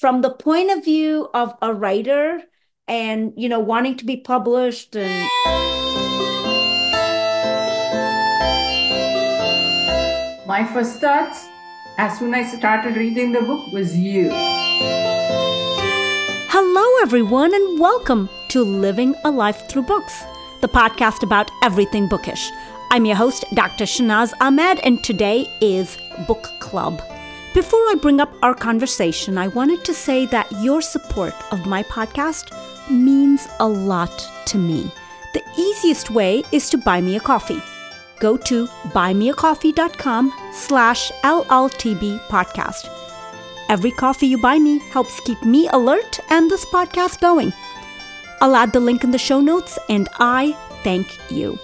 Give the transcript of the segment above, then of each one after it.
from the point of view of a writer and you know wanting to be published and my first thoughts as soon as I started reading the book was you. Hello, everyone, and welcome to Living a Life Through Books, the podcast about everything bookish. I'm your host, Dr. Shahnaz Ahmed, and today is Book Club. Before I bring up our conversation, I wanted to say that your support of my podcast means a lot to me. The easiest way is to buy me a coffee. Go to buymeacoffee.com slash LLTB podcast. Every coffee you buy me helps keep me alert and this podcast going. I'll add the link in the show notes and I thank you.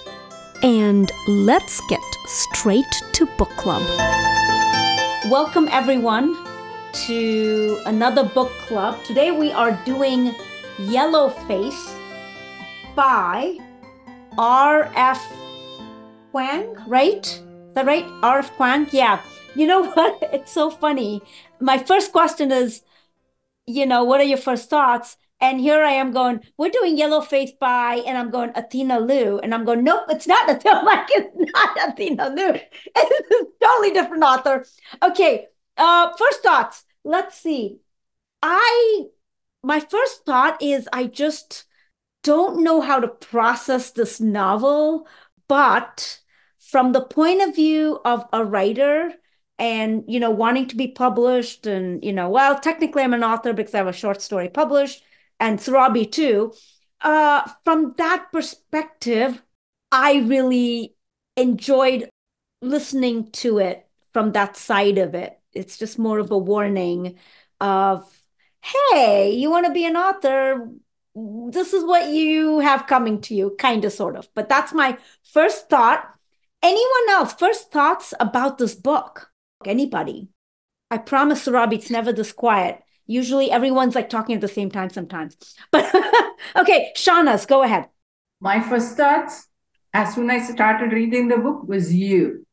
And let's get straight to book club. Welcome, everyone, to another book club. Today we are doing Yellow Face by R.F. Kuang, right? Is that right? R.F. Kuang? Yeah. You know what? It's so funny. My first question is, you know, what are your first thoughts? And here I am going, we're doing Yellowface by, and I'm going Athena Liu. And I'm going, nope, it's not Athena. Like, it's not Athena Liu. It's a totally different author. Okay. Uh, first thoughts. Let's see. I, my first thought is I just don't know how to process this novel, but from the point of view of a writer, and you know wanting to be published and you know well technically i'm an author because i have a short story published and Surabhi too. Uh, from that perspective, I really enjoyed listening to it from that side of it. It's just more of a warning of, hey, you want to be an author? This is what you have coming to you, kind of, sort of. But that's my first thought. Anyone else, first thoughts about this book? Anybody? I promise, Surabhi, it's never this quiet. Usually everyone's like talking at the same time sometimes. But okay, Shauna's, go ahead. My first thoughts as soon as I started reading the book was you.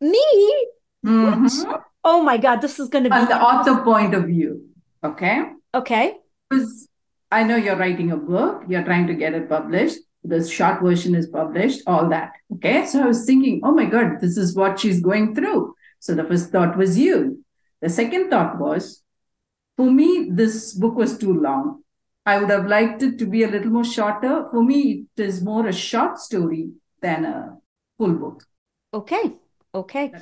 Me? Mm-hmm. Oh my God, this is going to be. On the author point of view. Okay. Okay. Because I know you're writing a book, you're trying to get it published. The short version is published, all that. Okay. So I was thinking, oh my God, this is what she's going through. So the first thought was you. The second thought was, for me, this book was too long. I would have liked it to be a little more shorter. For me, it is more a short story than a full book. Okay. Okay.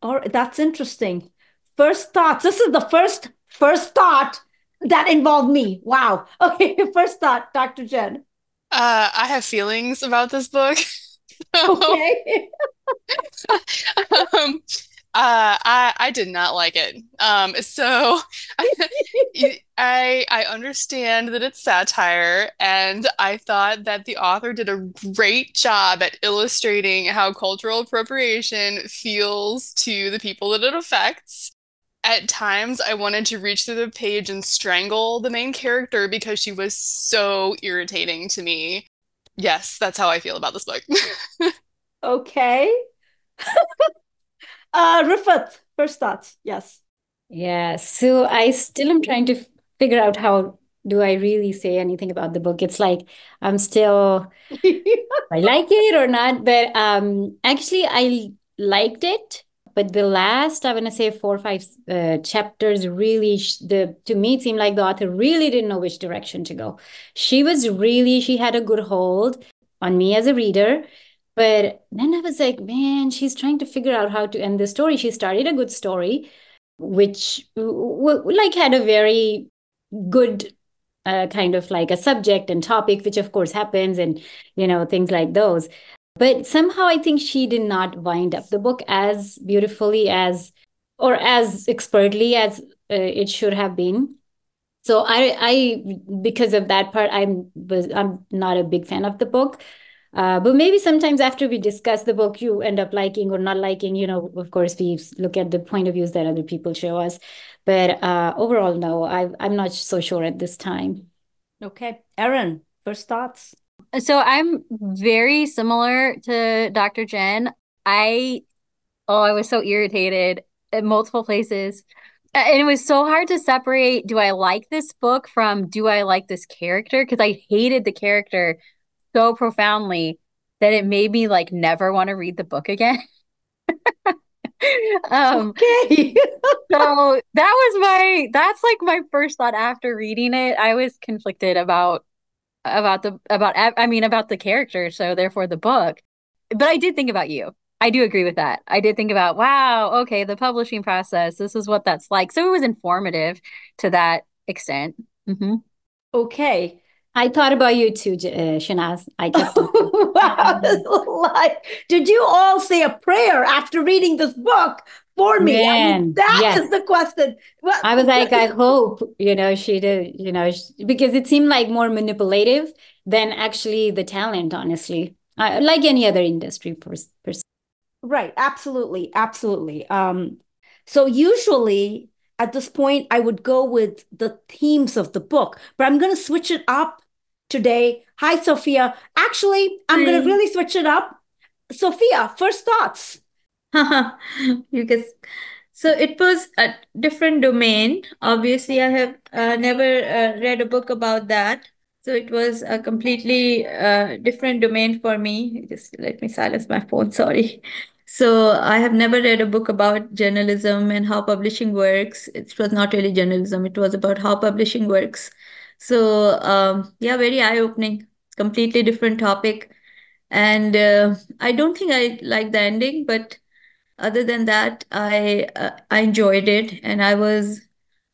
All right. That's interesting. First thoughts. This is the first first thought that involved me. Wow. Okay. First thought, Dr. Jen. Uh, I have feelings about this book. okay. um, uh, I I did not like it. Um, so I I understand that it's satire, and I thought that the author did a great job at illustrating how cultural appropriation feels to the people that it affects. At times, I wanted to reach through the page and strangle the main character because she was so irritating to me. Yes, that's how I feel about this book. okay. Uh, Rifat, first thoughts. Yes. Yeah. So I still am trying to figure out how do I really say anything about the book. It's like I'm still I like it or not, but um, actually I liked it. But the last, I want to say four or five uh, chapters, really, the to me it seemed like the author really didn't know which direction to go. She was really, she had a good hold on me as a reader but then I was like, man, she's trying to figure out how to end the story. She started a good story, which like had a very good uh, kind of like a subject and topic, which of course happens, and you know things like those. But somehow I think she did not wind up the book as beautifully as or as expertly as uh, it should have been. So I, I because of that part, I'm I'm not a big fan of the book. Uh, but maybe sometimes after we discuss the book, you end up liking or not liking. You know, of course, we look at the point of views that other people show us. But uh, overall, no, I, I'm not so sure at this time. Okay. Erin, first thoughts? So I'm very similar to Dr. Jen. I, oh, I was so irritated at multiple places. and it was so hard to separate do I like this book from do I like this character? Because I hated the character so profoundly that it made me like never want to read the book again. um Okay. so that was my that's like my first thought after reading it. I was conflicted about about the about I mean about the character, so therefore the book. But I did think about you. I do agree with that. I did think about, wow, okay, the publishing process, this is what that's like. So it was informative to that extent. hmm okay. I thought about you too, uh, Shahnaz. I kept wow, little lie. Did you all say a prayer after reading this book for me? I mean, Man, that yes. is the question. Well, I was like, I hope, you know, she did, you know, sh because it seemed like more manipulative than actually the talent, honestly. Uh, like any other industry per, per. Right, absolutely, absolutely. Um, so usually at this point, I would go with the themes of the book, but I'm going to switch it up today. Hi, Sophia. Actually, I'm going to really switch it up. Sophia, first thoughts. You guess. So it was a different domain. Obviously, I have uh, never uh, read a book about that. So it was a completely uh, different domain for me. Just let me silence my phone, sorry. So I have never read a book about journalism and how publishing works. It was not really journalism, it was about how publishing works. So um, yeah, very eye-opening, completely different topic. And uh, I don't think I like the ending, but other than that, I uh, I enjoyed it, and I was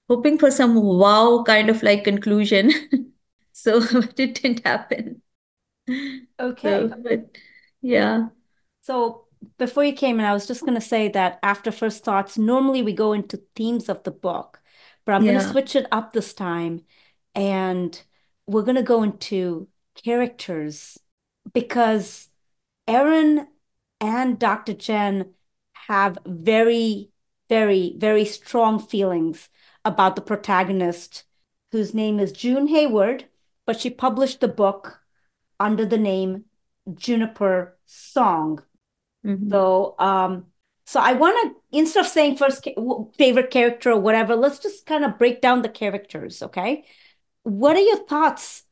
hoping for some wow kind of like conclusion. So, it didn't happen. Okay. So, but yeah, So before you came in, I was just going to say that after first thoughts, normally we go into themes of the book, but I'm going to switch it up this time and we're going to go into characters because Erin and Dr. Jen have very, very, very strong feelings about the protagonist, whose name is June Hayward, but she published the book under the name Juniper Song. Mhm. So, um, so I want to instead of saying first favorite character or whatever, let's just kind of break down the characters, okay? What are your thoughts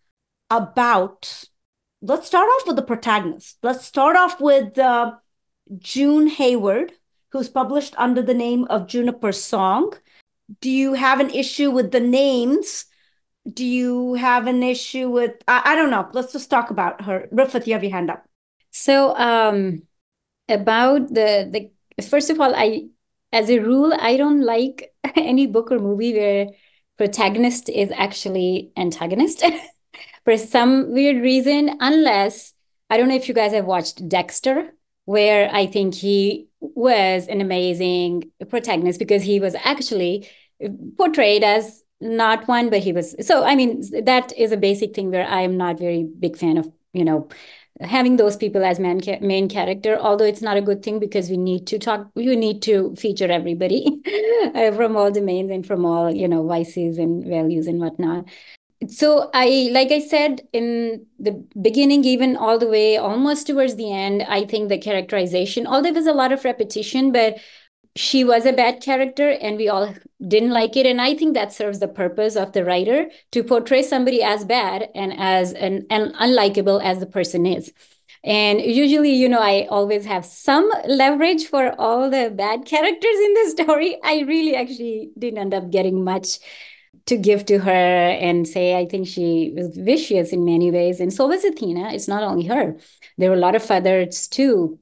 about? Let's start off with the protagonist. Let's start off with uh, June Hayward, who's published under the name of Juniper Song. Do you have an issue with the names? Do you have an issue with? I, I don't know. Let's just talk about her. Rifat, you have your hand up. So, um, about the the first of all, I as a rule, I don't like any book or movie where protagonist is actually antagonist for some weird reason, unless I don't know if you guys have watched Dexter, where I think he was an amazing protagonist because he was actually portrayed as not one, but he was. So, I mean, that is a basic thing where I'm not very big fan of, you know, having those people as main, main character although it's not a good thing because we need to talk you need to feature everybody uh, from all domains and from all you know vices and values and whatnot. So i like i said in the beginning even all the way almost towards the end i think the characterization although there was a lot of repetition but she was a bad character and we all didn't like it. And i think that serves the purpose of the writer to portray somebody as bad and as an, an unlikable as the person is. And usually you know i always have some leverage for all the bad characters in the story. I really actually didn't end up getting much to give to her and say i think she was vicious in many ways. And so was athena. It's not only her. There were a lot of others too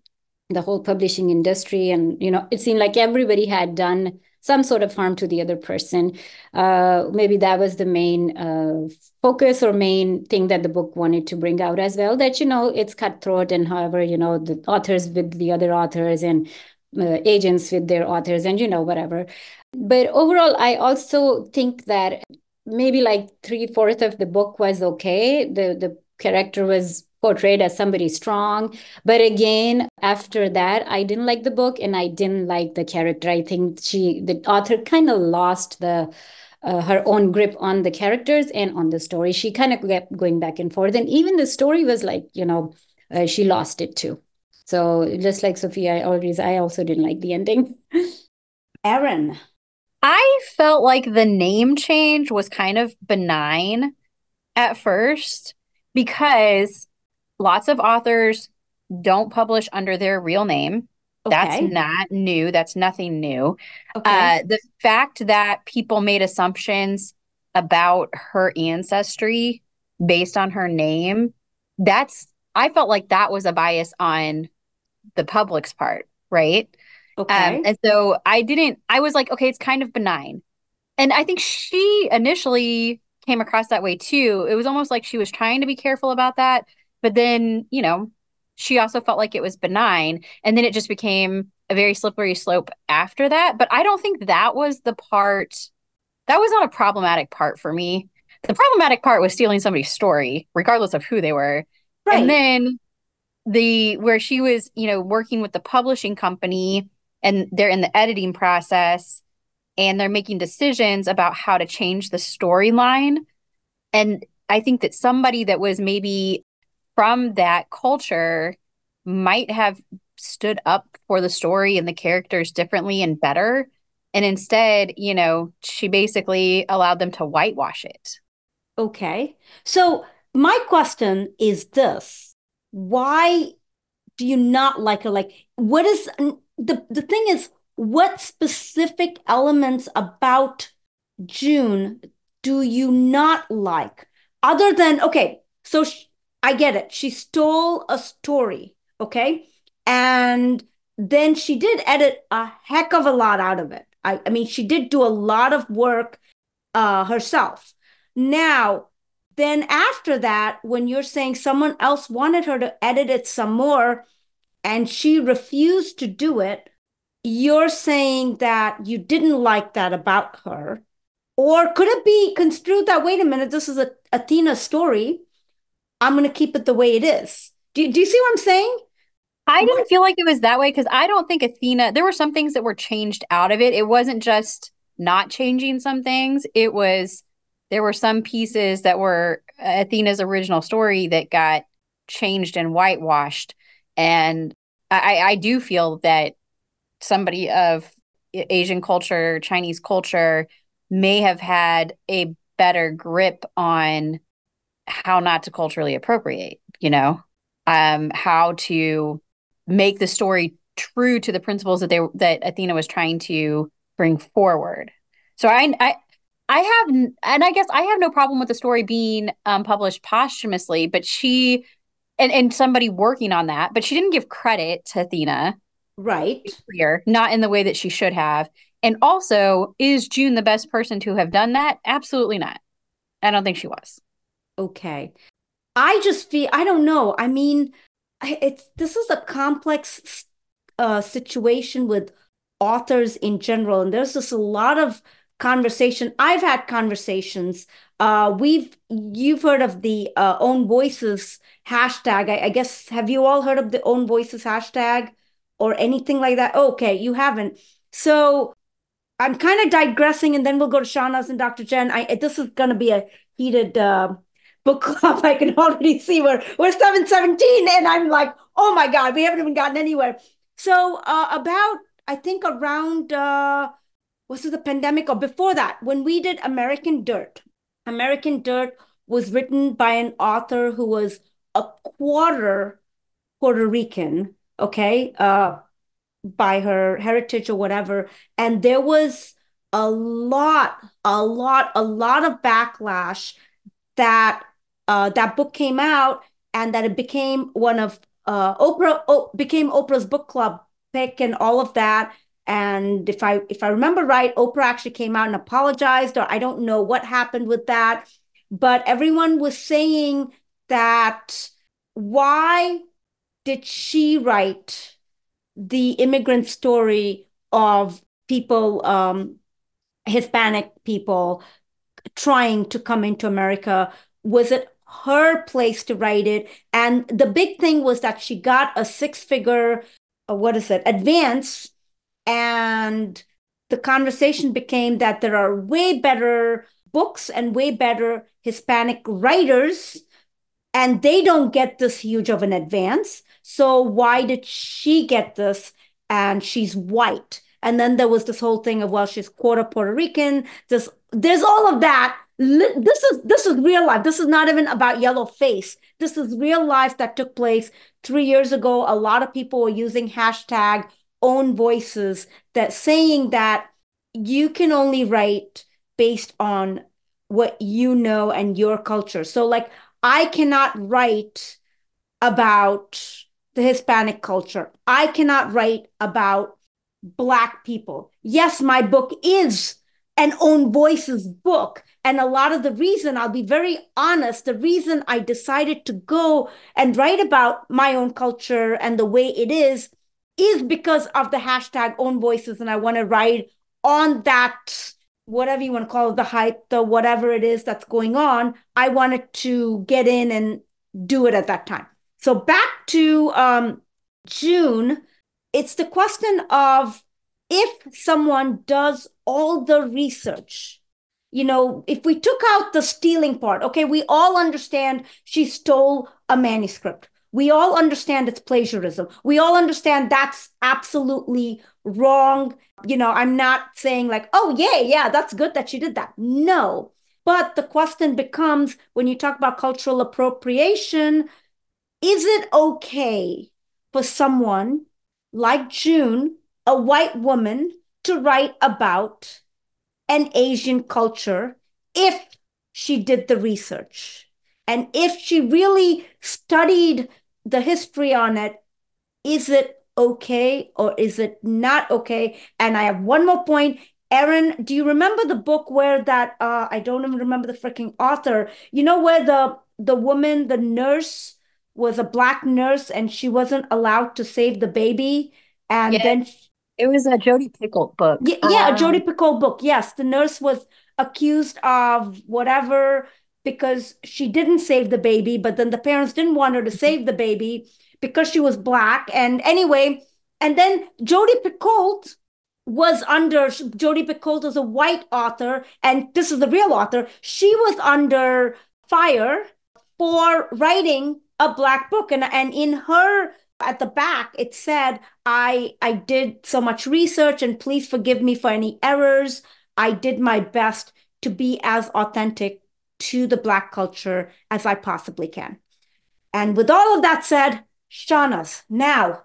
the whole publishing industry and you know it seemed like everybody had done some sort of harm to the other person. Uh, maybe that was the main uh, focus or main thing that the book wanted to bring out as well that you know it's cutthroat and however you know the authors with the other authors and uh, agents with their authors and you know whatever. But overall i also think that maybe like three fourths of the book was okay. The the character was portrayed as somebody strong. But again, after that, I didn't like the book and I didn't like the character. I think she, the author, kind of lost the uh, her own grip on the characters and on the story. She kind of kept going back and forth, and even the story was like, you know, uh, she lost it too. So just like Sophia, I always, I also didn't like the ending. Erin. I felt like the name change was kind of benign at first because lots of authors don't publish under their real name. That's not new. That's nothing new. Okay. Uh, the fact that people made assumptions about her ancestry based on her name, that's, I felt like that was a bias on the public's part, right? okay. Um, and so I didn't, I was like, okay, it's kind of benign. And I think she initially came across that way too. It was almost like she was trying to be careful about that. But then, you know, she also felt like it was benign. And then it just became a very slippery slope after that. But I don't think that was the part, that was not a problematic part for me. The problematic part was stealing somebody's story, regardless of who they were. right. And then the where she was, you know, working with the publishing company and they're in the editing process and they're making decisions about how to change the storyline. And I think that somebody that was maybe from that culture might have stood up for the story and the characters differently and better. And instead, you know, she basically allowed them to whitewash it. Okay. So my question is this. Why do you not like her? Like, what is the the thing is, what specific elements about June do you not like? Other than, okay, so I get it. She stole a story, okay? And then she did edit a heck of a lot out of it. I, I mean, she did do a lot of work uh, herself. Now, then after that, when you're saying someone else wanted her to edit it some more and she refused to do it, you're saying that you didn't like that about her. Or could it be construed that, wait a minute, this is a Athena's story. I'm going to keep it the way it is. Do, do you see what I'm saying? I didn't feel like it was that way because I don't think Athena, there were some things that were changed out of it. It wasn't just not changing some things, it was there were some pieces that were uh, Athena's original story that got changed and whitewashed. And I, I do feel that somebody of Asian culture, Chinese culture may have had a better grip on how not to culturally appropriate, you know, um, how to make the story true to the principles that they that Athena was trying to bring forward. So I I I have and I guess I have no problem with the story being um, published posthumously, but she and and somebody working on that, but she didn't give credit to Athena Right. clear, not in the way that she should have. And also, is June the best person to have done that? Absolutely not. I don't think she was. Okay. I just feel, I don't know. I mean, it's this is a complex uh, situation with authors in general, and there's just a lot of conversation. I've had conversations. Uh, we've you've heard of the uh, Own Voices hashtag. I, I guess have you all heard of the Own Voices hashtag or anything like that? Okay, you haven't. So I'm kind of digressing, and then we'll go to Shauna's and Dr. Jen. I this is going to be a heated. Uh, book club, I can already see we're we're 717 and I'm like, oh my God, we haven't even gotten anywhere. So uh, about I think around uh was it the pandemic or before that, when we did American Dirt. American Dirt was written by an author who was a quarter Puerto Rican, okay, uh, by her heritage or whatever. And there was a lot, a lot, a lot of backlash that uh, that book came out and that it became one of uh, Oprah oh, became Oprah's book club pick and all of that. And if I if I remember right, Oprah actually came out and apologized, or I don't know what happened with that. But everyone was saying that why did she write the immigrant story of people, um, Hispanic people trying to come into America? Was it her place to write it? And the big thing was that she got a six figure, uh, what is it, advance. And the conversation became that there are way better books and way better Hispanic writers, and they don't get this huge of an advance. So why did she get this? And she's white. And then there was this whole thing of, well, she's quarter Puerto Rican. There's, there's all of that. This is this is real life. This is not even about Yellowface. This is real life that took place three years ago. A lot of people were using hashtag own voices that saying that you can only write based on what you know and your culture. So like I cannot write about the Hispanic culture. I cannot write about Black people. Yes, my book is an own voices book. And a lot of the reason, I'll be very honest, the reason I decided to go and write about my own culture and the way it is, is because of the hashtag own voices. And I want to write on that, whatever you want to call it, the hype, the whatever it is that's going on. I wanted to get in and do it at that time. So back to um, June, it's the question of if someone does all the research, you know, if we took out the stealing part, okay, we all understand she stole a manuscript. We all understand it's plagiarism. We all understand that's absolutely wrong. You know, I'm not saying like, oh, yeah, yeah, that's good that she did that. No. But the question becomes when you talk about cultural appropriation, is it okay for someone like June, a white woman, to write about an Asian culture if she did the research? And if she really studied the history on it, is it okay or is it not okay? And I have one more point. Erin, do you remember the book where that uh I don't even remember the freaking author. You know where the the woman, the nurse was a black nurse and she wasn't allowed to save the baby. And yeah. then she, it was a Jodi Picoult book. Yeah, yeah um, a Jodi Picoult book. Yes, the nurse was accused of whatever because she didn't save the baby, but then the parents didn't want her to save the baby because she was black. And anyway, and then Jodi Picoult was under Jodi Picoult is a white author, and this is the real author. She was under fire for writing a black book and and in her at the back it said i i did so much research and please forgive me for any errors. I did my best to be as authentic to the black culture as i possibly can. And with all of that said shahnaz now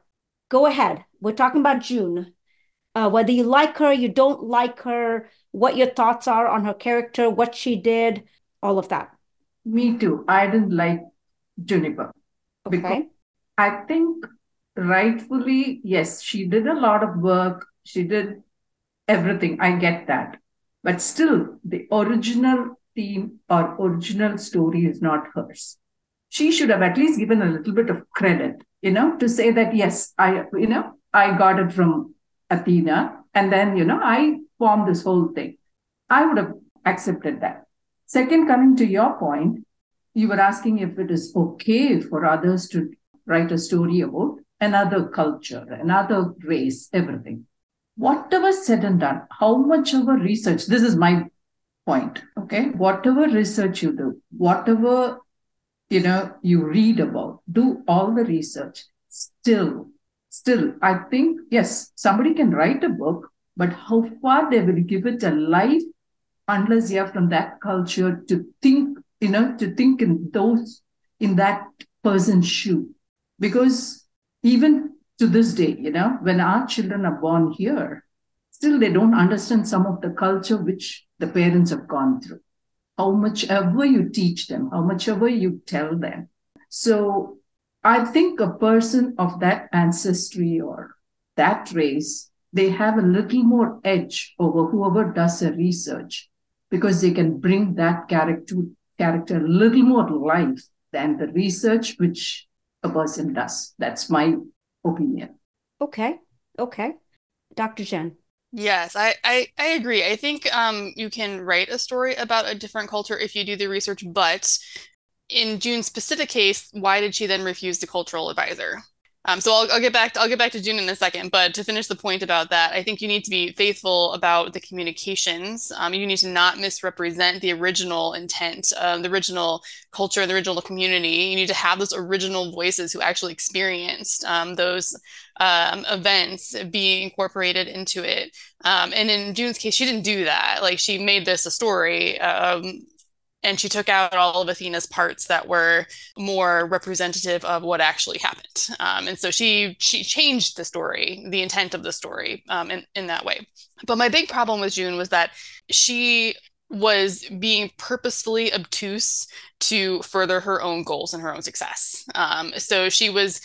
go ahead. We're talking about june. Uh, whether you like her you don't like her what your thoughts are on her character what she did all of that. Me too. I didn't like Juniper. Okay. I think rightfully, yes, she did a lot of work. She did everything. I get that. But still, the original theme or original story is not hers. She should have at least given a little bit of credit, you know, to say that, yes, I, you know, I got it from Athena. And then, you know, I formed this whole thing. I would have accepted that. Second, coming to your point, you were asking if it is okay for others to write a story about another culture, another race, everything. Whatever said and done, how much of a research, this is my point, okay? Whatever research you do, whatever you know you read about, do all the research. Still, still, I think, yes, somebody can write a book, but how far they will give it a life unless you're from that culture to think you know, to think in those, in that person's shoe. Because even to this day, you know, when our children are born here, still they don't understand some of the culture which the parents have gone through. How much ever you teach them, how much ever you tell them. So I think a person of that ancestry or that race, they have a little more edge over whoever does the research because they can bring that character character a little more life than the research which a person does. That's my opinion. Okay. Okay. Dr. Jen. Yes, I, I, I agree. I think um, you can write a story about a different culture if you do the research, but in June's specific case, why did she then refuse the cultural advisor? Um, so I'll, I'll get back to, I'll get back to June in a second, but to finish the point about that, I think you need to be faithful about the communications. Um, you need to not misrepresent the original intent, um, the original culture, the original community. You need to have those original voices who actually experienced um, those um, events being incorporated into it. And in June's case, she didn't do that. Like she made this a story and she took out all of Athena's parts that were more representative of what actually happened. Um, and so she she changed the story, the intent of the story um, in, in that way. But my big problem with June was that she was being purposefully obtuse to further her own goals and her own success. Um, so she was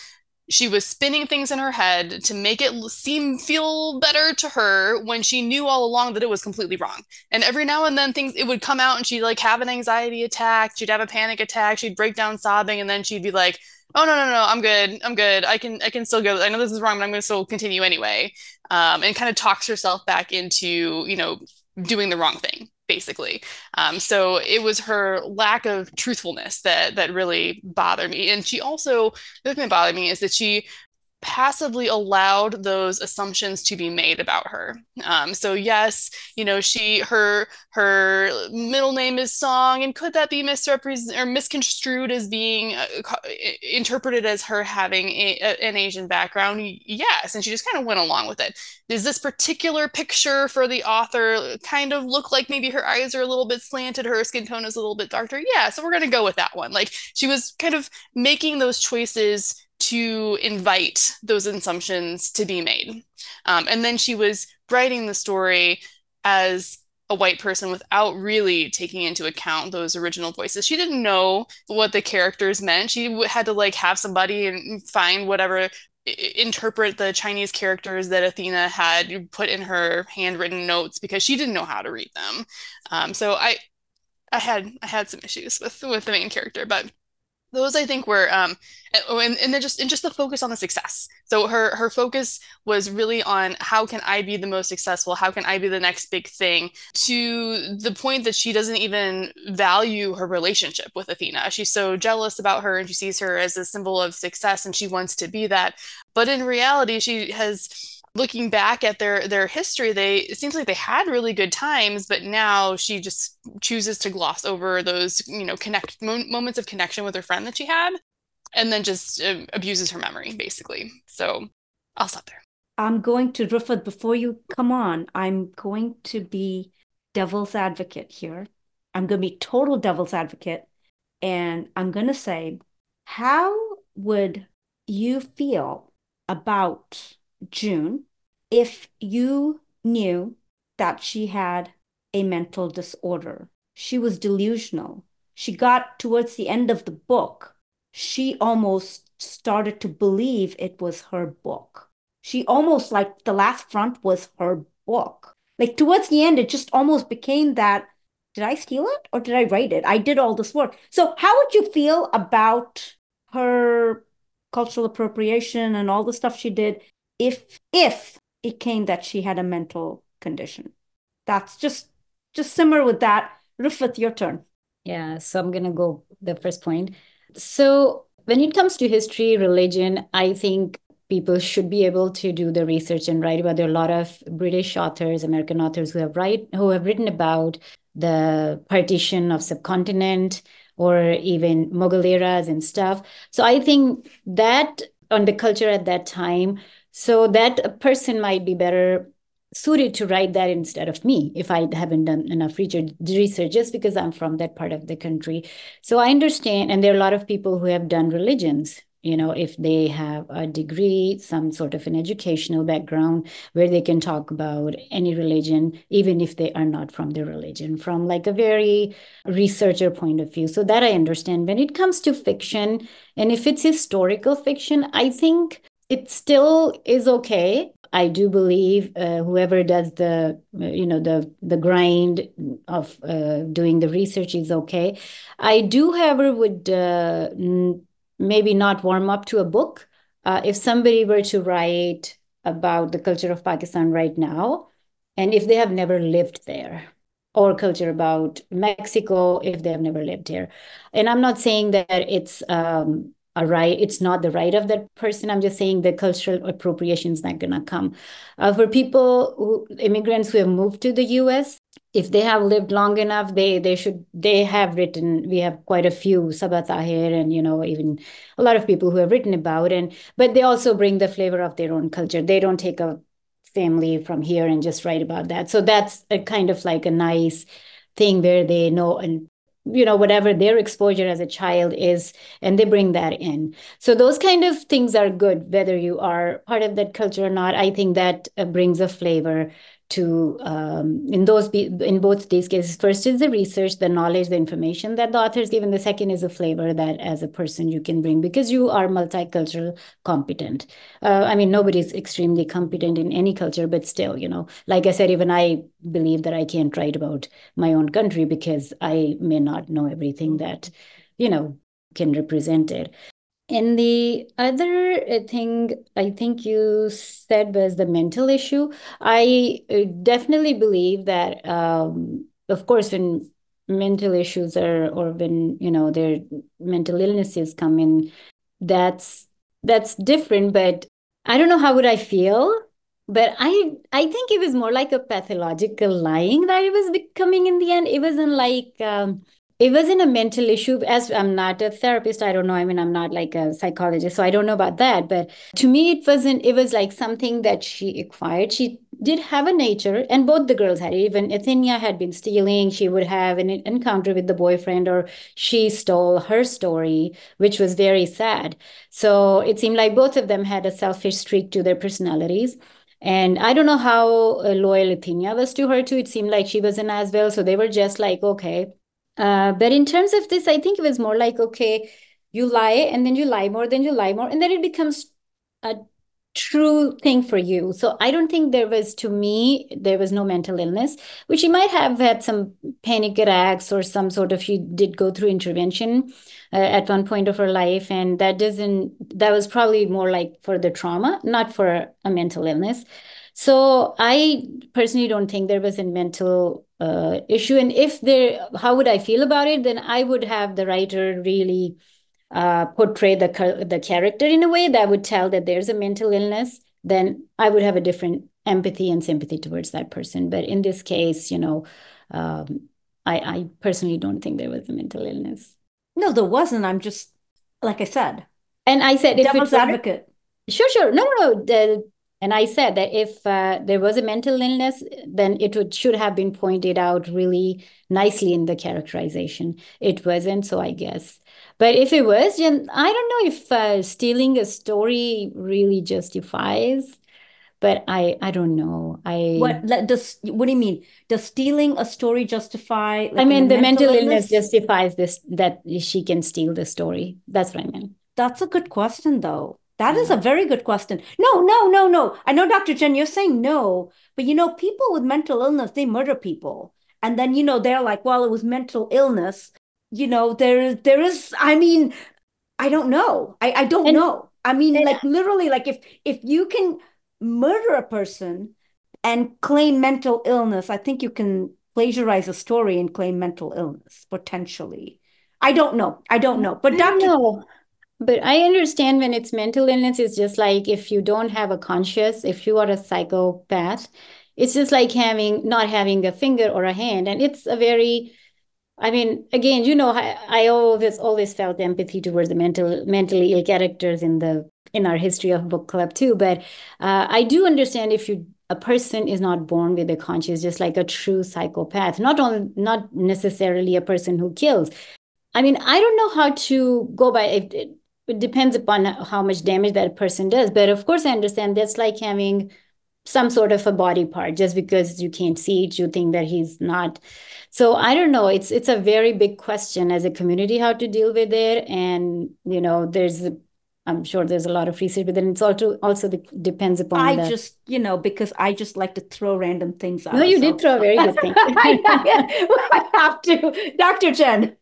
she was spinning things in her head to make it seem feel better to her when she knew all along that it was completely wrong. And every now and then things it would come out and she'd like have an anxiety attack she'd have a panic attack she'd break down sobbing and then she'd be like oh no no no i'm good i'm good. I can i can still go i know this is wrong but i'm going to still continue anyway. Um, and kind of talks herself back into you know doing the wrong thing basically. Um, so it was her lack of truthfulness that that really bothered me. And she also the thing that bothered me is that she passively allowed those assumptions to be made about her. Um, so yes, you know, she her her middle name is Song, and could that be misrepresented or misconstrued as being uh, interpreted as her having a, a, an Asian background? Yes, and she just kind of went along with it. Does this particular picture for the author kind of look like maybe her eyes are a little bit slanted, her skin tone is a little bit darker? Yeah, so we're gonna go with that one. Like she was kind of making those choices to invite those assumptions to be made. Um, and then she was writing the story as a white person without really taking into account those original voices. She didn't know what the characters meant. She had to like have somebody and find whatever interpret the Chinese characters that Athena had put in her handwritten notes because she didn't know how to read them. Um, so I, I had I had some issues with with the main character, but those I think were um and, and then just and just the focus on the success. So her her focus was really on how can I be the most successful? How can I be the next big thing? To the point that she doesn't even value her relationship with Athena. She's so jealous about her and she sees her as a symbol of success and she wants to be that. But in reality, she has looking back at their their history they it seems like they had really good times but now she just chooses to gloss over those you know connect mo- moments of connection with her friend that she had and then just uh, abuses her memory basically. So i'll stop there. I'm going to Rufat before you come on i'm going to be devil's advocate here. I'm going to be total devil's advocate and i'm going to say how would you feel about June if you knew that she had a mental disorder. She was delusional. She got towards the end of the book, she almost started to believe it was her book. She almost like the last front was her book. Like towards the end, it just almost became that did I steal it or did I write it? I did all this work. So, how would you feel about her cultural appropriation and all the stuff she did if if it came that she had a mental condition. That's just just similar with that. Rufat, your turn. Yeah, so I'm gonna go the first point. So when it comes to history, religion, I think people should be able to do the research and write about. There are a lot of British authors, American authors who have write who have written about the partition of subcontinent or even Mughal eras and stuff. So I think that on the culture at that time so that a person might be better suited to write that instead of me if I haven't done enough research just because I'm from that part of the country. So I understand, and there are a lot of people who have done religions. You know, if they have a degree, some sort of an educational background where they can talk about any religion, even if they are not from the religion, from like a very researcher point of view. So that I understand. When it comes to fiction, and if it's historical fiction, I think it still is okay. I do believe uh, whoever does the uh, you know the the grind of uh, doing the research is okay. I do, however, would uh, n- maybe not warm up to a book. Uh, if somebody were to write about the culture of Pakistan right now, and if they have never lived there, or culture about Mexico if they have never lived here, and I'm not saying that it's um, a right it's not the right of that person. I'm just saying the cultural appropriation is not going to come. Uh, for people who immigrants who have moved to the us if they have lived long enough they they should they have written we have quite a few Sabaa Tahir and you know even a lot of people who have written about and but they also bring the flavor of their own culture. They don't take a family from here and just write about that. So that's a kind of like a nice thing where they know and you know whatever their exposure as a child is and they bring that in. So those kind of things are good whether you are part of that culture or not. I think that uh, brings a flavor to um, in those in both these cases first is the research the knowledge the information that the authors give and the second is a flavor that as a person you can bring because you are multicultural competent. Uh, i mean nobody's extremely competent in any culture but still you know like i said even i believe that i can't write about my own country because i may not know everything that you know can represent it and the other uh, thing I think you said was the mental issue. I uh, definitely believe that, um, of course, when mental issues are, or when, you know, their mental illnesses come in, that's that's different. But I don't know how would I feel. But I I think it was more like a pathological lying that it was becoming in the end. It wasn't like um, it wasn't a mental issue as i'm not a therapist. I don't know. I mean i'm not like a psychologist so i don't know about that. But to me it wasn't it was like something that she acquired. She did have a nature and both the girls had even athenia had been stealing. She would have an encounter with the boyfriend or she stole her story which was very sad. So it seemed like both of them had a selfish streak to their personalities. And I don't know how uh, loyal Athenia was to her too. It seemed like she wasn't as well. So they were just like, okay, uh, but in terms of this, I think it was more like, okay, you lie and then you lie more, then you lie more, and then it becomes a true thing for you. So I don't think there was, to me, there was no mental illness, which she might have had some panic attacks or some sort of, she did go through intervention uh, at one point of her life. And that doesn't, that was probably more like for the trauma, not for a mental illness. So I personally don't think there was a mental uh, issue. And if there, how would I feel about it? Then I would have the writer really uh, portray the the character in a way that would tell that there's a mental illness. Then I would have a different empathy and sympathy towards that person. But in this case, you know, um, I, I personally don't think there was a mental illness. No, there wasn't. I'm just like I said. And I said, devil's advocate. Sure, sure. No, no, no. The, and I said that if uh, there was a mental illness, then it would, should have been pointed out really nicely in the characterization. It wasn't, so I guess. But if it was, then I don't know if uh, stealing a story really justifies. But I, I don't know. I what does what do you mean? Does stealing a story justify? Like, I mean, the mental, mental illness? illness justifies this that she can steal the story. That's what I meant. That's a good question, though. That is a mm-hmm. very good question. No, no, no, no. I know, Dr. Jen, you're saying no, but you know, people with mental illness, they murder people. And then, you know, they're like, well, it was mental illness. You know, there, there is, I mean, I don't know. I, I don't and, know. I mean, and, like literally, like if if you can murder a person and claim mental illness, I think you can plagiarize a story and claim mental illness potentially. I don't know. I don't know. But Dr. But I understand when it's mental illness, it's just like if you don't have a conscious, if you are a psychopath, it's just like having not having a finger or a hand. And it's a very, I mean, again, you know, I, I always always felt empathy towards the mental mentally ill characters in the in our history of book club too. But uh, I do understand if you a person is not born with a conscience, just like a true psychopath, not on not necessarily a person who kills. I mean, I don't know how to go by it it depends upon how much damage that person does. But of course, I understand that's like having some sort of a body part. Just because you can't see it you think that he's not. So i don't know. It's it's a very big question as a community how to deal with it. And you know there's i'm sure there's a lot of research but then it's also also the, depends upon i the, just you know because i just like to throw random things out no you so. did throw a very good thing. I have to. Dr jen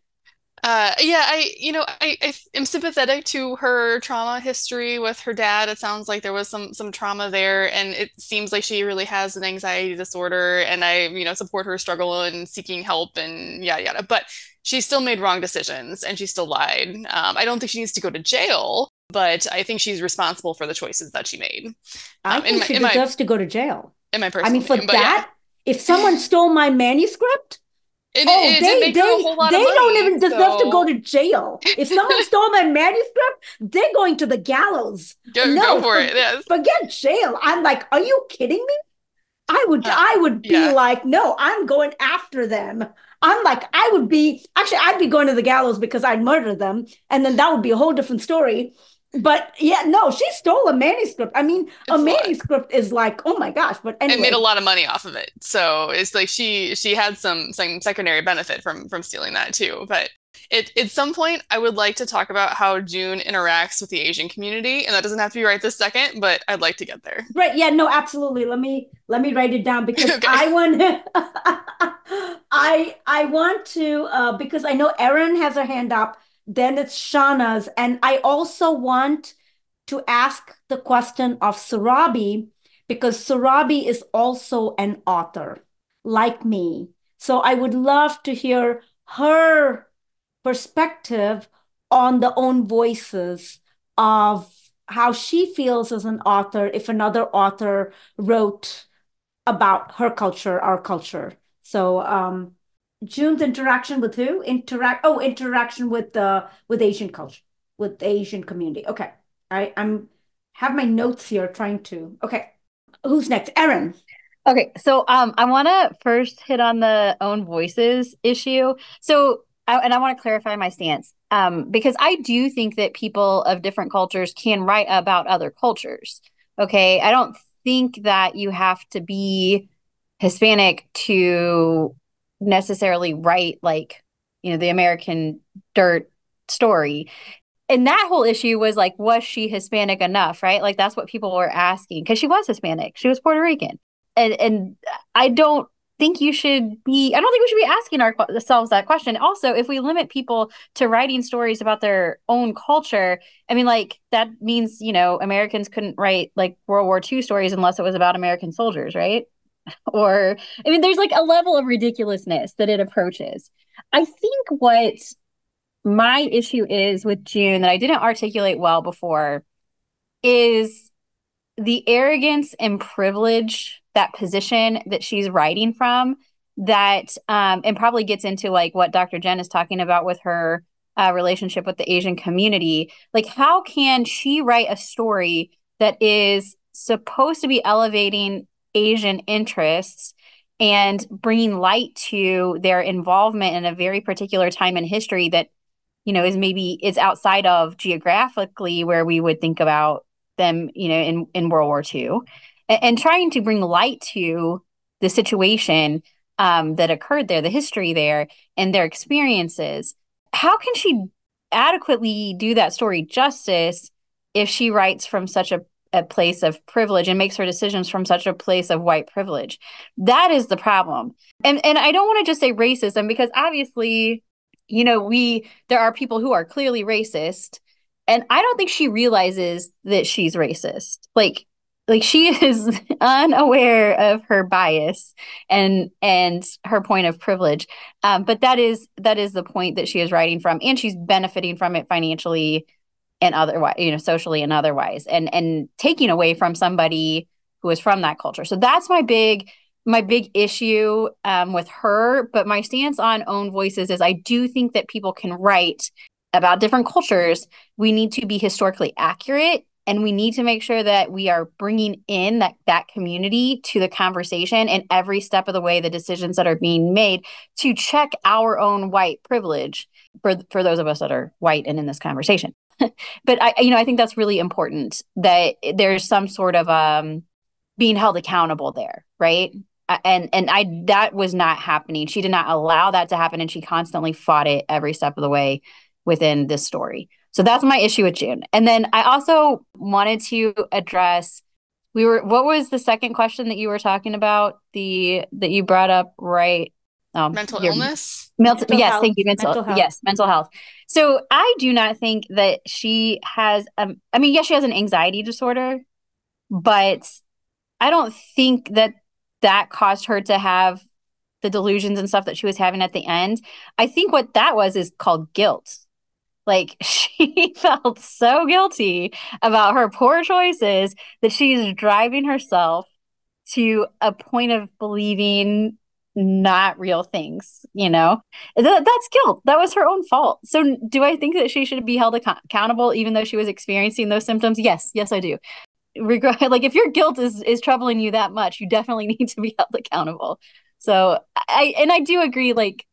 Uh, yeah, I, you know, I, I am sympathetic to her trauma history with her dad. It sounds like there was some some trauma there, and it seems like she really has an anxiety disorder. And I, you know, support her struggle and seeking help and yada yada. But she still made wrong decisions and she still lied. Um, I don't think she needs to go to jail, but I think she's responsible for the choices that she made. I Um, in think my- she in my- deserves to go to jail. In my I mean, for opinion, but yeah. that, if someone stole my manuscript, It, oh, it, it they they her a whole lot they of money, don't even deserve to go to jail. If someone stole my manuscript, they're going to the gallows. go, no, go for for- it. Yes. Forget jail. I'm like, are you kidding me? I would Uh, I would be yeah. like, no, I'm going after them. I'm like, I would be actually I'd be going to the gallows because I'd murder them, and then that would be a whole different story. But yeah, no, she stole a manuscript. I mean, It's a a manuscript is like, oh my gosh. But and made a lot of money off of it. So it's like she she had some some secondary benefit from from stealing that too. But it at some point I would like to talk about how June interacts with the Asian community, and that doesn't have to be right this second, but I'd like to get there. Right. Yeah, no, absolutely. Let me let me write it down because Okay. I want I I want to uh because I know Erin has her hand up, then it's Shahnaz, and I also want to ask the question of Surabhi because Surabhi is also an author like me. So I would love to hear her perspective on the own voices of how she feels as an author if another author wrote about her culture, our culture. So um June's interaction with who? Interact oh, interaction with the with Asian culture, with the Asian community. Okay. I, I'm have my notes here trying to okay. Who's next? Erin. Okay, so um, I want to first hit on the own voices issue. So, I, and I want to clarify my stance um, because I do think that people of different cultures can write about other cultures. Okay, I don't think that you have to be Hispanic to necessarily write like you know the American dirt story. And that whole issue was like, was she Hispanic enough? Right? Like that's what people were asking because she was Hispanic. She was Puerto Rican and and I don't think you should be I don't think we should be asking ourselves that question. Also, if we limit people to writing stories about their own culture, I mean like that means, you know, Americans couldn't write like World War II stories unless it was about American soldiers, right? Or I mean there's like a level of ridiculousness that it approaches. I think what my issue is with June that I didn't articulate well before is the arrogance and privilege that position that she's writing from that um and probably gets into like what Dr. Jen is talking about with her uh, relationship with the Asian community like how can she write a story that is supposed to be elevating Asian interests and bringing light to their involvement in a very particular time in history that you know is maybe is outside of geographically where we would think about them you know in in World War II and, and trying to bring light to the situation um, that occurred there the history there and their experiences. How can she adequately do that story justice if she writes from such a a place of privilege and makes her decisions from such a place of white privilege. That is the problem. And and I don't want to just say racism because obviously, you know, we there are people who are clearly racist and I don't think she realizes that she's racist. Like like she is unaware of her bias and and her point of privilege. Um, but that is that is the point that she is writing from and she's benefiting from it financially and otherwise you know socially and otherwise and and taking away from somebody who is from that culture. So that's my big my big issue um, with her but my stance on own voices is i do think that people can write about different cultures. We need to be historically accurate and we need to make sure that we are bringing in that that community to the conversation and every step of the way the decisions that are being made to check our own white privilege for for those of us that are white and in this conversation but I, you know, I think that's really important that there's some sort of um being held accountable there, right? And and I that was not happening. She did not allow that to happen, and she constantly fought it every step of the way within this story. So that's my issue with June. And then I also wanted to address we were what was the second question that you were talking about the that you brought up right mental your- illness Mental, Mental yes, health, thank you. Mental, mental yes, mental health. So I do not think that she has. Um, I mean, yes, she has an anxiety disorder, but I don't think that that caused her to have the delusions and stuff that she was having at the end. I think what that was is called guilt. Like she felt so guilty about her poor choices that she's driving herself to a point of believing not real things, you know? Th- that's guilt. That was her own fault. So do I think that she should be held ac- accountable even though she was experiencing those symptoms? Yes, yes I do. Regret like if your guilt is is troubling you that much, you definitely need to be held accountable. So I and I do agree like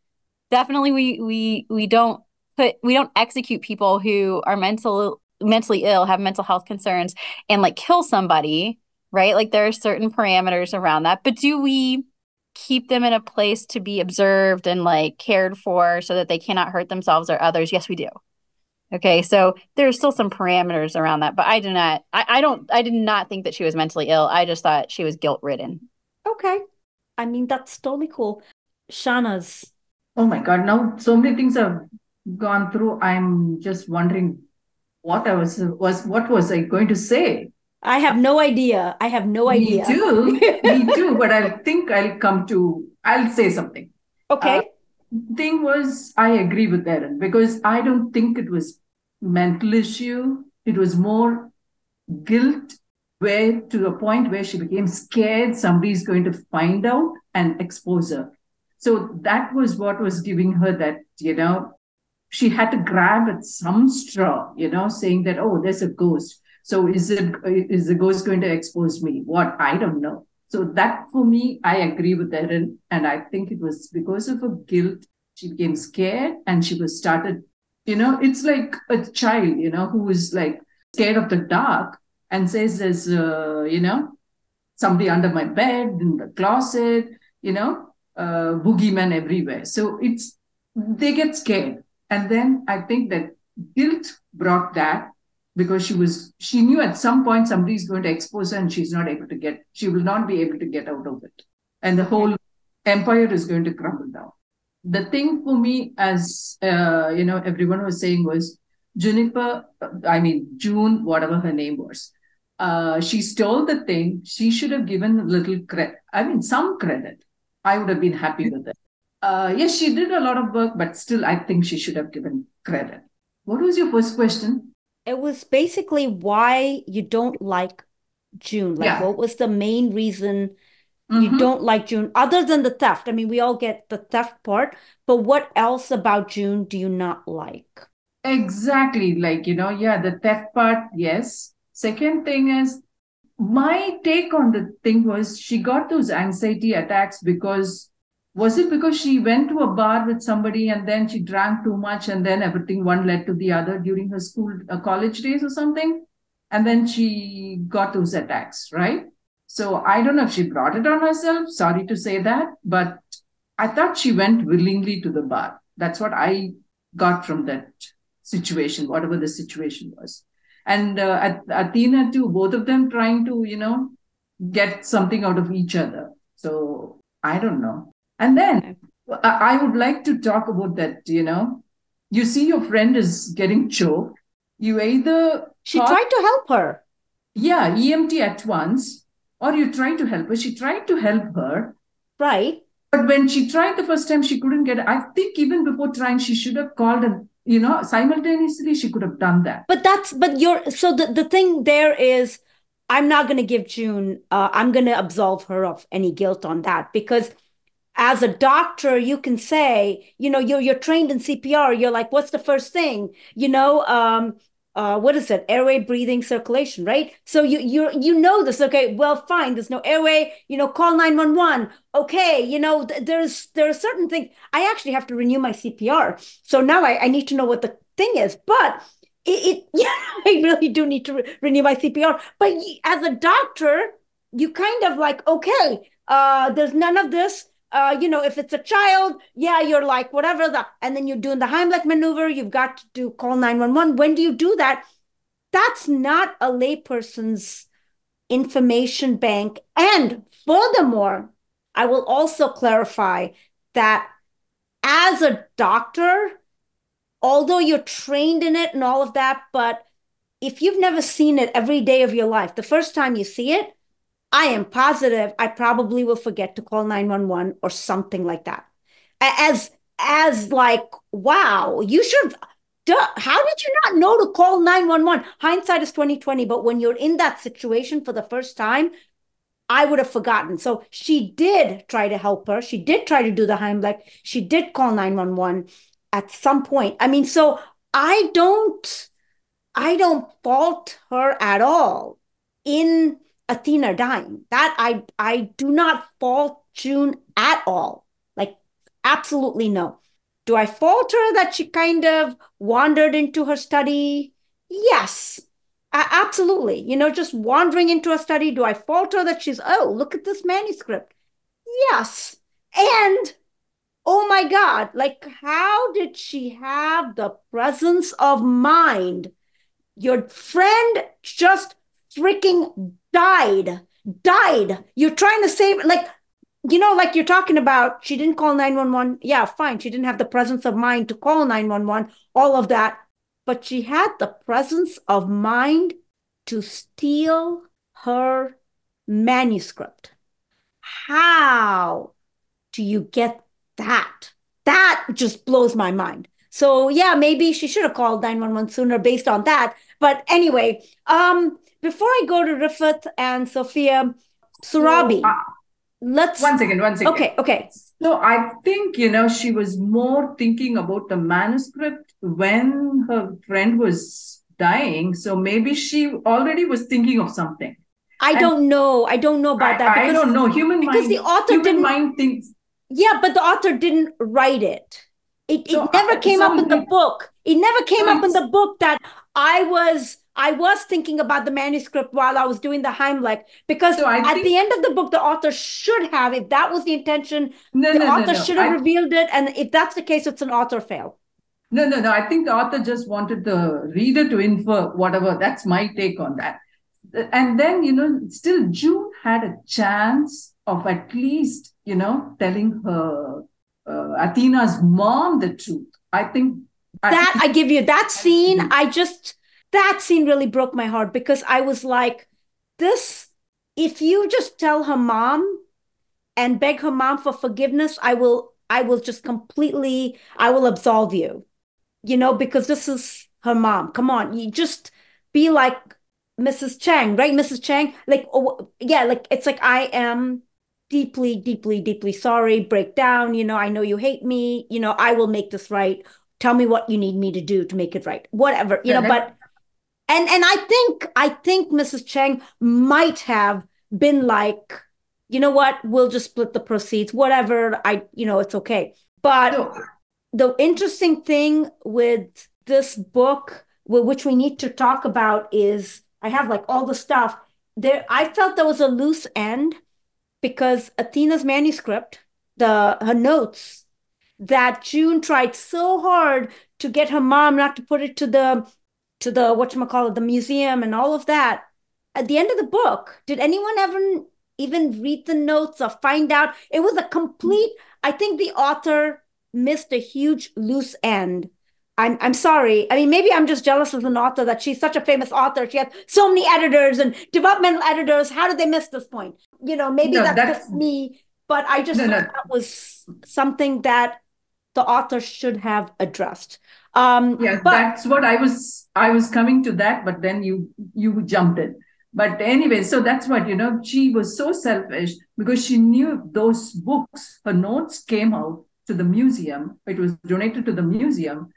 definitely we we we don't put we don't execute people who are mental mentally ill, have mental health concerns and like kill somebody, right? Like there are certain parameters around that. But do we keep them in a place to be observed and like cared for so that they cannot hurt themselves or others? Yes, we do. Okay, so there's still some parameters around that, but I do not I, I don't I did not think that she was mentally ill. I just thought she was guilt ridden. Okay. I mean, that's totally cool. Shahnaz. Oh my God, now so many things have gone through. I'm just wondering what I was was what was I going to say? I have no idea. I have no Me idea. too. Me too. But I think I'll come to I'll say something. Okay. Uh, thing was I agree with Erin because I don't think it was mental issue. It was more guilt where to a point where she became scared somebody's going to find out and expose her. So that was what was giving her that, you know, she had to grab at some straw, you know, saying that, oh, there's a ghost. So is it is the ghost going to expose me? What? I don't know. So that for me, I agree with Erin. And I think it was because of her guilt, she became scared and she was started, you know, it's like a child, you know, who is like scared of the dark and says there's, uh, you know, somebody under my bed, in the closet, you know, uh, boogeyman everywhere. So it's, they get scared. And then I think that guilt brought that because she was, she knew at some point somebody's going to expose her and she's not able to get, she will not be able to get out of it. And the whole empire is going to crumble down. The thing for me, as, uh, you know, everyone was saying was, Juniper, I mean, June, whatever her name was, uh, she stole the thing. She should have given a little credit. I mean, some credit. I would have been happy with it. Uh, yes, she did a lot of work, but still, I think she should have given credit. What was your first question? It was basically why you don't like June. Like, Yeah. what was the main reason you Mhm. don't like June, other than the theft? I mean, we all get the theft part, but what else about June do you not like? Exactly. Like, you know, yeah, the theft part, yes. Second thing is, my take on the thing was she got those anxiety attacks because was it because she went to a bar with somebody and then she drank too much and then everything one led to the other during her school uh, college days or something? And then she got those attacks right? So i don't know if she brought it on herself sorry to say that but i thought she went willingly to the bar. That's what i got from that situation whatever the situation was. And uh, At- athena too both of them trying to you know get something out of each other. So i don't know and then I would like to talk about that, you know. You see your friend is getting choked. You either She thought- tried to help her. yeah, EMT at once, or you try to help her. She tried to help her, Right. but when she tried the first time, she couldn't get I think even before trying, she should have called and you know, simultaneously she could have done that. But that's but you're so the, the thing there is I'm not gonna give June uh, I'm gonna absolve her of any guilt on that because as a doctor you can say you know you're you're trained in CPR you're like what's the first thing? You know um uh what is it? Airway breathing circulation right? So you you you know this. Okay well fine. There's no airway. You know call 911 okay you know th- there's there are certain things I actually have to renew my CPR so now I, I need to know what the thing is. But it, it yeah, I really do need to re- renew my CPR. But as a doctor, you kind of like, okay, uh, there's none of this. Uh, you know, if it's a child, yeah, you're like whatever the, and then you're doing the Heimlich maneuver. You've got to do call nine one one. When do you do that? That's not a layperson's information bank. And furthermore, I will also clarify that as a doctor, although you're trained in it and all of that, but if you've never seen it every day of your life, the first time you see it, I am positive I probably will forget to call 911 or something like that. As as like, wow, you should duh, how did you not know to call 911? Hindsight is 2020, but when you're in that situation for the first time, I would have forgotten. So she did try to help her. She did try to do the Heimlich. She did call 911 at some point. I mean, so I don't I don't fault her at all in Athena dying. That I I do not fault June at all. Like absolutely no. Do I fault her that she kind of wandered into her study? Yes. Uh, absolutely. You know, just wandering into a study, do I fault her that she's, oh, look at this manuscript? Yes. And oh my God, like, how did she have the presence of mind? Your friend just freaking died. Died. You're trying to save, like, you know, like you're talking about, she didn't call 911. Yeah, fine. She didn't have the presence of mind to call 911, all of that. But she had the presence of mind to steal her manuscript. How do you get that? That just blows my mind. So yeah, maybe she should have called 911 sooner based on that. But anyway, um, before I go to Rifat and Sophia, Surabhi, So, uh, let's one second, one second. Okay, okay. So I think, you know, she was more thinking about the manuscript when her friend was dying. So maybe she already was thinking of something. I And- don't know. I don't know about I, that I don't know. Human because mind, the author human didn't mind thinks. Yeah, but the author didn't write it. It, it So, never uh, came up in the book. It never came So up in the book that I was I was thinking about the manuscript while I was doing the Heimlich because So at think- the end of the book the author should have if that was the intention No, the no, author no. should have I- revealed it and if that's the case it's an author fail. No, no, no. I think the author just wanted the reader to infer whatever. That's my take on that. And then, you know, still June had a chance of at least, you know, telling her uh, Athena's mom the truth. I think that think- I give you that scene. I just that scene really broke my heart because I was like, this. If you just tell her mom and beg her mom for forgiveness, I will. I will just completely. I will absolve you. You know, because this is her mom. Come on, you just be like Mrs. Chang, right? Mrs. Chang, like, oh, yeah, like it's like I am deeply, deeply, deeply sorry. Break down. You know, I know you hate me. You know, I will make this right tell me what you need me to do to make it right whatever you know Mhm. but and and i think i think mrs Cheng might have been like you know what? We'll just split the proceeds whatever. I you know it's okay. But So, the interesting thing with this book wh- which we need to talk about is i have like all the stuff. There i felt there was a loose end because athena's manuscript the her notes that June tried so hard to get her mom not to put it to the to the whatchamacallit, the museum and all of that. At the end of the book, did anyone ever even read the notes or find out? It was a complete, I think the author missed a huge loose end. I'm I'm sorry. I mean, maybe I'm just jealous as an author that she's such a famous author. She has so many editors and developmental editors. How did they miss this point? You know, maybe No, that's, that's- just me, but I just No, thought no. that was something that the author should have addressed. Um, yeah, but that's what I was. I was coming to that, but then you you jumped in. But anyway, so that's what you know. She was so selfish because she knew those books, her notes came out to the museum. It was donated to the museum.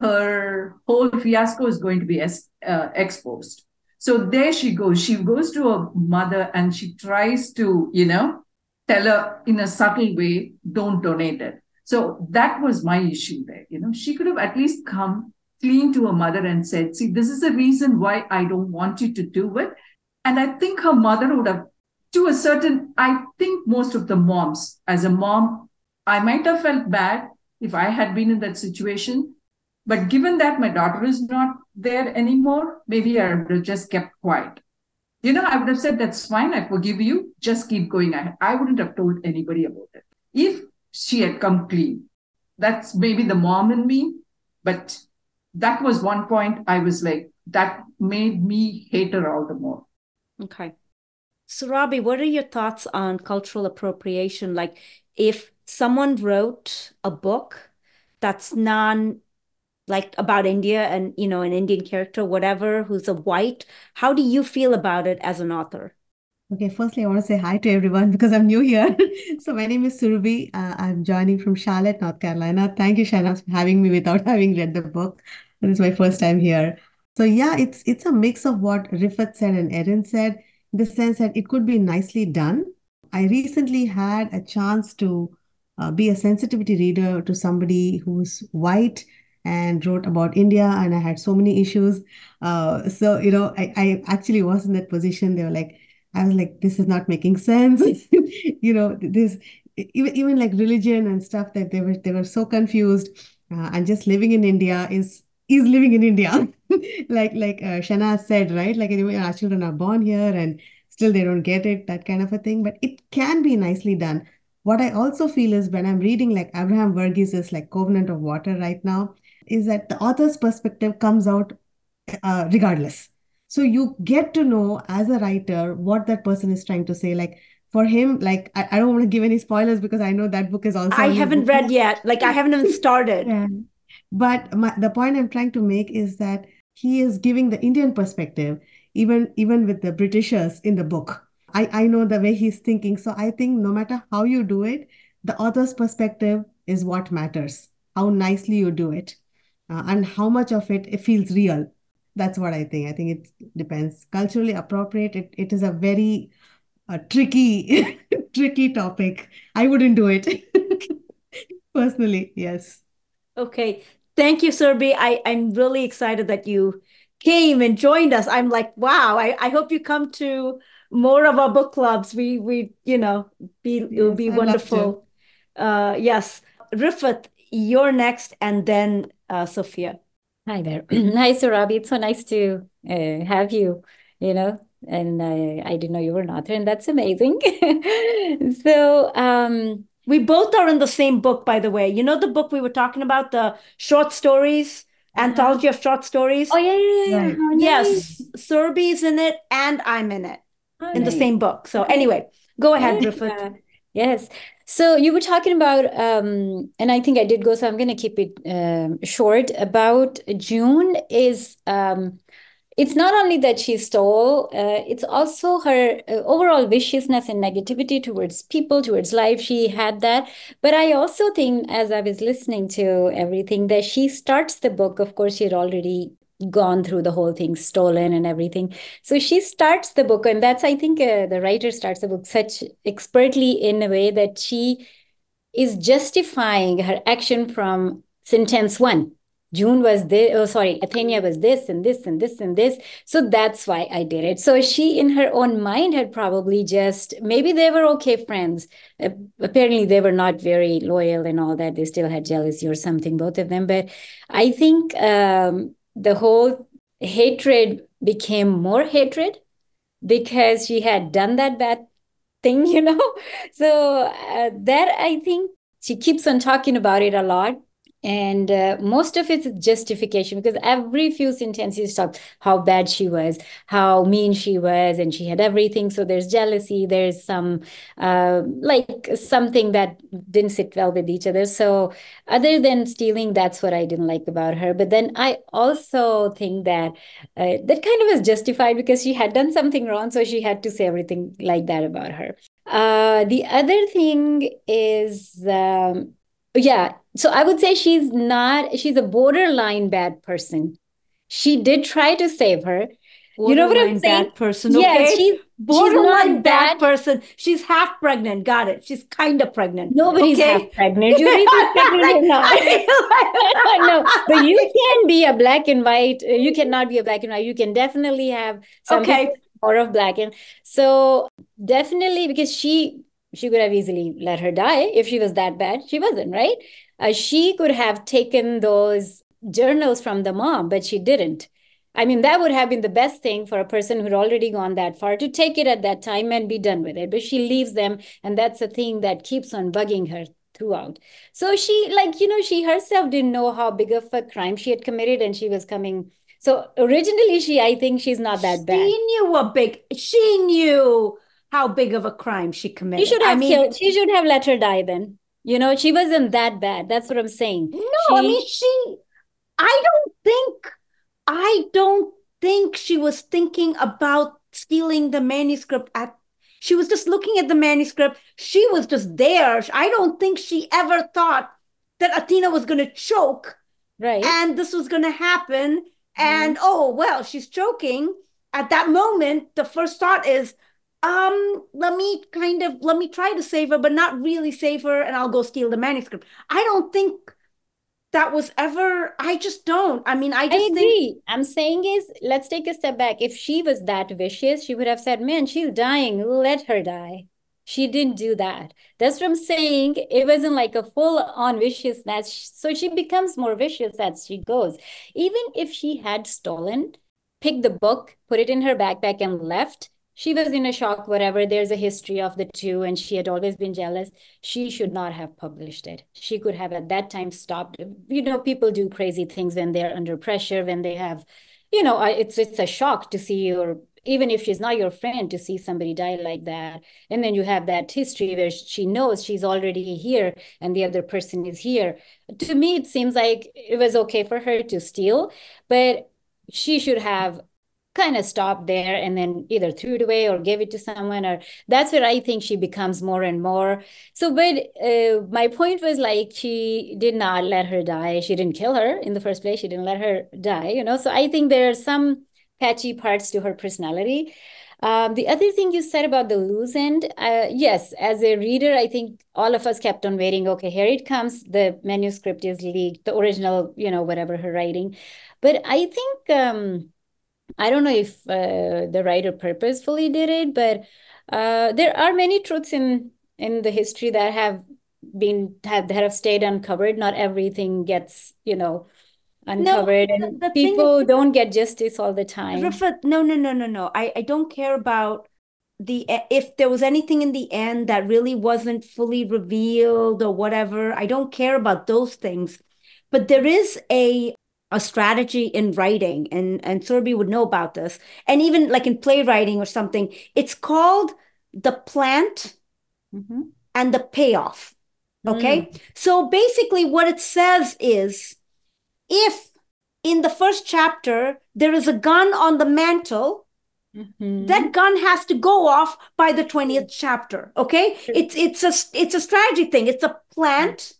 Her whole fiasco is going to be es- uh, exposed. So there she goes. She goes to her mother and she tries to, you know, tell her in a subtle way, don't donate it. So that was my issue there. You know, she could have at least come clean to her mother and said, see, this is the reason why I don't want you to do it. And I think her mother would have, to a certain, I think most of the moms, as a mom, I might have felt bad if I had been in that situation. But given that my daughter is not there anymore, maybe I would have just kept quiet. You know, I would have said, that's fine, I forgive you, just keep going ahead. I wouldn't have told anybody about it. If she had come clean. that's maybe the mom in me, but that was one point I was like, that made me hate her all the more. Okay. So, Surabhi, what are your thoughts on cultural appropriation? Like, if someone wrote a book that's non like about India and you know an Indian character, whatever, who's a white, how do you feel about it as an author? Okay, firstly, I want to say hi to everyone because I'm new here. so my name is Surabhi. Uh, I'm joining from Charlotte, North Carolina. Thank you, Shahnaz, for having me without having read the book. This is my first time here. So yeah, it's it's a mix of what Rifat said and Erin said in the sense that it could be nicely done. I recently had a chance to uh, be a sensitivity reader to somebody who's white and wrote about India, and I had so many issues. Uh, so, you know, I, I actually was in that position. They were like, I was like, this is not making sense. you know, this even, even like religion and stuff that they were they were so confused. Uh, and just living in India is is living in India. like like uh, Shana said, right? Like anyway, our children are born here and still they don't get it, that kind of a thing. But it can be nicely done. What I also feel is when I'm reading like Abraham Verghese's like Covenant of Water right now, is that the author's perspective comes out uh, regardless. So you get to know as a writer what that person is trying to say. Like for him, like I, I don't want to give any spoilers because I know that book is also. I haven't read yet. Like I haven't even started. yeah. But my, the point I'm trying to make is that he is giving the Indian perspective, even even with the Britishers in the book. I, I know the way he's thinking. So I think no matter how you do it, the author's perspective is what matters. How nicely you do it, uh, and how much of it, it feels real. That's what I think. I think it depends. Culturally appropriate. It, it is a very uh, tricky, tricky topic. I wouldn't do it personally. Yes. Okay. Thank you, serbi I, I'm really excited that you came and joined us. I'm like, wow, I, I hope you come to more of our book clubs. We we, you know, be yes, it will be I'd wonderful. Uh yes. Rifat, you're next, and then uh, Sophia. Hi there. Hi, Surabhi. It's so nice to uh, have you, you know, and uh, I didn't know you were an author, and that's amazing. so, um, we both are in the same book, by the way. You know the book we were talking about, the short stories, uh-huh. anthology of short stories? Oh, yeah, yeah, yeah. Right. Oh, yes, Surabhi's in it, and I'm in it, oh, in nice. the same book. So, anyway, go ahead, Rifat. Yes. So you were talking about, um, and I think I did go, so I'm going to keep it um, short. About June is um, it's not only that she stole, uh, it's also her uh, overall viciousness and negativity towards people, towards life. She had that. But I also think, as I was listening to everything, that she starts the book, of course, she had already gone through the whole thing stolen and everything so she starts the book and that's i think uh, the writer starts the book such expertly in a way that she is justifying her action from sentence one June was this, oh, sorry, Athenia was this and this and this and this. So that's why I did it. So she, in her own mind, had probably just, maybe they were okay friends. Uh, apparently, they were not very loyal and all that. They still had jealousy or something, both of them. But I think um, the whole hatred became more hatred because she had done that bad thing, you know? So uh, that I think she keeps on talking about it a lot and uh, most of it's justification because every few sentences talk how bad she was how mean she was and she had everything. So there's jealousy there's some uh, like something that didn't sit well with each other. So other than stealing that's what i didn't like about her. But then i also think that uh, that kind of was justified because she had done something wrong. So she had to say everything like that about her. Uh, the other thing is um, yeah so i would say she's not she's a borderline bad person. She did try to save her. Borderline you know what i'm saying bad person okay? Yeah, she's borderline she's bad, bad. person. She's half pregnant got it. She's kind of pregnant nobody's okay? half pregnant. You're either pregnant or not. No but you can be a black and white uh, you cannot be a black and white. You can definitely have some okay. or of black and so definitely because she she could have easily let her die if she was that bad. She wasn't, right? Uh, she could have taken those journals from the mom, but she didn't. I mean, that would have been the best thing for a person who'd already gone that far to take it at that time and be done with it. But she leaves them, and that's the thing that keeps on bugging her throughout. So she, like, you know, she herself didn't know how big of a crime she had committed and she was coming. So originally, she, I think she's not that bad. She knew a big, she knew how big of a crime she committed. She should have I mean, killed, she should have let her die then. You know, she wasn't that bad. That's what I'm saying. No, she, I mean, she, I don't think, I don't think she was thinking about stealing the manuscript at she was just looking at the manuscript she was just there i don't think she ever thought that athena was going to choke right and this was going to happen and mm-hmm. oh well she's choking at that moment the first thought is um let me kind of let me try to save her but not really save her and i'll go steal the manuscript. I don't think that was ever i just don't. I mean i just I agree. Think, i'm saying is let's take a step back. If she was that vicious she would have said man she's dying. Let her die. She didn't do that. That's what i'm saying. It wasn't like a full on viciousness so she becomes more vicious as she goes. Even if she had stolen picked the book put it in her backpack and left she was in a shock, whatever. There's a history of the two, and she had always been jealous. She should not have published it. She could have at that time stopped. You know, people do crazy things when they're under pressure, when they have, you know, it's it's a shock to see your even if she's not your friend to see somebody die like that and then you have that history where she knows she's already here and the other person is here to me it seems like it was okay for her to steal but she should have kind of stopped there and then either threw it away or gave it to someone or that's where i think she becomes more and more so but uh, my point was like she did not let her die she didn't kill her in the first place she didn't let her die you know so i think there are some patchy parts to her personality um, the other thing you said about the loose end, uh, yes, as a reader, I think all of us kept on waiting. Okay, here it comes. The manuscript is leaked, the original, you know, whatever her writing. But I think um, I don't know if uh, the writer purposefully did it, but uh, there are many truths in in the history that have been have that have stayed uncovered. Not everything gets you know uncovered, no, and people is, don't get justice all the time. Rifat, no, no, no, no, no. I I don't care about the if there was anything in the end that really wasn't fully revealed or whatever. I don't care about those things, but there is a a strategy in writing and and Surabhi would know about this. And even like in playwriting or something it's called the plant mm-hmm. and the payoff okay? Mm. so basically what it says is if in the first chapter there is a gun on the mantle mm-hmm. that gun has to go off by the 20th chapter okay? It's it's a it's a strategy thing. It's a plant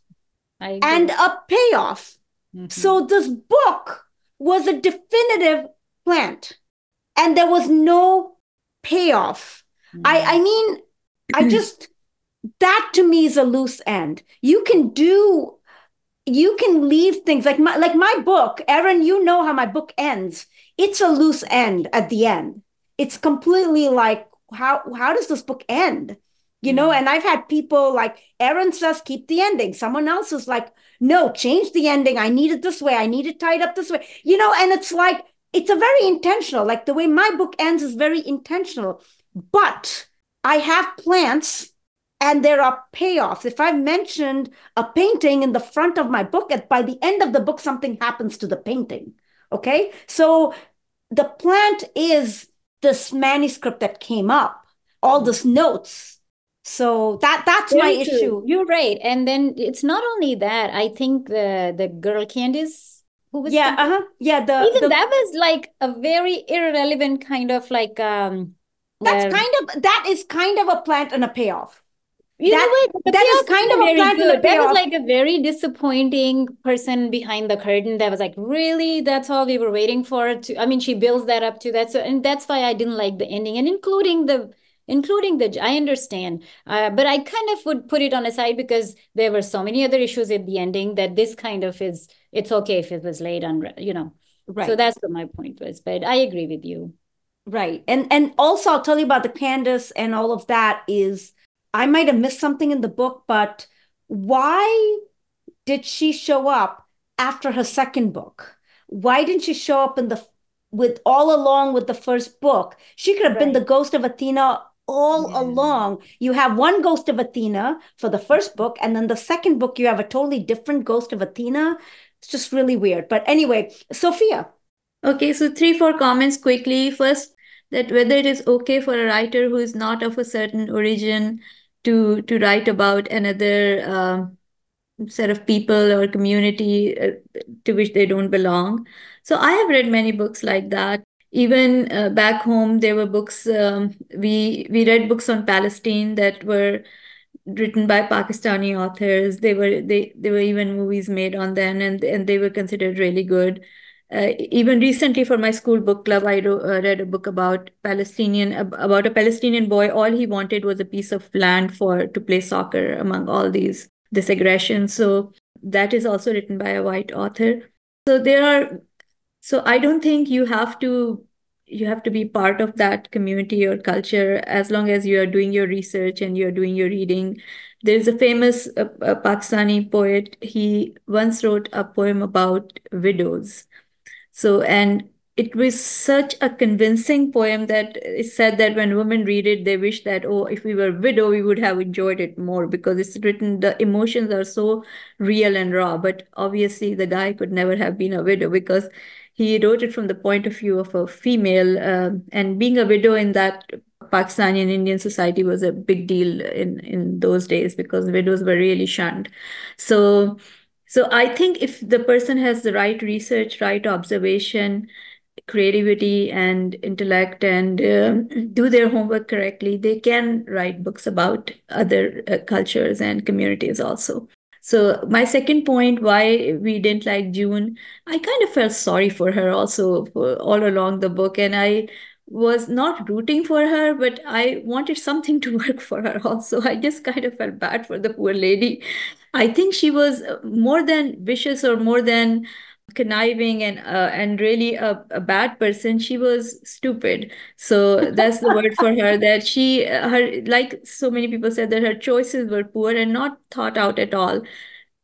and a payoff Mm-hmm. So this book was a definitive plant and there was no payoff. Mm-hmm. I, I mean, I just, that to me is a loose end. You can do, you can leave things like my, like my book, Erin, you know how my book ends. It's a loose end at the end. It's completely like, how, how does this book end? You know, mm-hmm. and I've had people like Erin says, keep the ending. Someone else is like, no, change the ending. I need it this way. I need it tied up this way. You know, and it's like, it's a very intentional, like the way my book ends is very intentional. But I have plants and there are payoffs. If I've mentioned a painting in the front of my book, at by the end of the book, something happens to the painting. Okay. So the plant is this manuscript that came up, all these notes so that that's Very my true. issue you're right and then it's not only that i think the the girl candice who was yeah uh-huh yeah the even the, that was like a very irrelevant kind of like um that's uh, kind of that is kind of a plant and a payoff you that, know what? That is kind of a plant good. That was like a very disappointing person behind the curtain. That was like, really? That's all we were waiting for. To I mean, she builds that up to that. So, and that's why I didn't like the ending, and including the including the i understand. Uh, but i kind of would put it on a side because there were so many other issues at the ending that this kind of is it's okay if it was laid on you know. Right. so that's what my point was but i agree with you. Right. And and also i'll tell you about the candice and all of that is i might have missed something in the book but why did she show up after her second book? Why didn't she show up in the with all along with the first book? She could have right. been the ghost of athena all Yeah. along. You have one ghost of Athena for the first book, and then the second book, you have a totally different ghost of Athena. It's just really weird. But anyway, Sophia. Okay, so three, four comments quickly. First, that whether it is okay for a writer who is not of a certain origin to to write about another um, set of people or community uh, to which they don't belong. So I have read many books like that. Even uh, back home, there were books. Um, we we read books on Palestine that were written by Pakistani authors. They were they there were even movies made on them, and and they were considered really good. Uh, even recently, for my school book club, I uh, read a book about Palestinian about a Palestinian boy. All he wanted was a piece of land for to play soccer among all these this aggression. So that is also written by a white author. So there are. So I don't think you have to you have to be part of that community or culture as long as you are doing your research and you're doing your reading. There's a famous uh, pakistani poet. He once wrote a poem about widows. So and it was such a convincing poem that it said that when women read it they wish that oh if we were widow we would have enjoyed it more because it's written the emotions are so real and raw. But obviously the guy could never have been a widow because he wrote it from the point of view of a female uh, and being a widow in that Pakistani and Indian society was a big deal in in those days because widows were really shunned. So so I think if the person has the right research, right observation, creativity and intellect and uh, do their homework correctly, they can write books about other uh, cultures and communities also. So my second point, why we didn't like June, I kind of felt sorry for her also for all along the book, and I was not rooting for her, but I wanted something to work for her also. I just kind of felt bad for the poor lady. I think she was uh, more than vicious or more than conniving and uh, and really a, a bad person she was stupid. So that's the word for her that she her like so many people said that her choices were poor and not thought out at all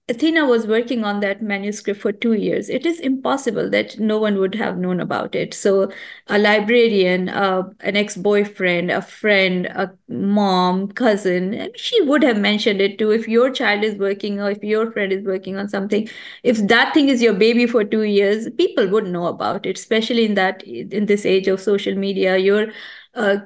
Athena was working on that manuscript for two years. It is impossible that no one would have known about it. So, a librarian, uh, an ex boyfriend, a friend, a mom, cousin, she would have mentioned it too. If your child is working or if your friend is working on something, if that thing is your baby for two years, people would know about it, especially in that in this age of social media. Your uh,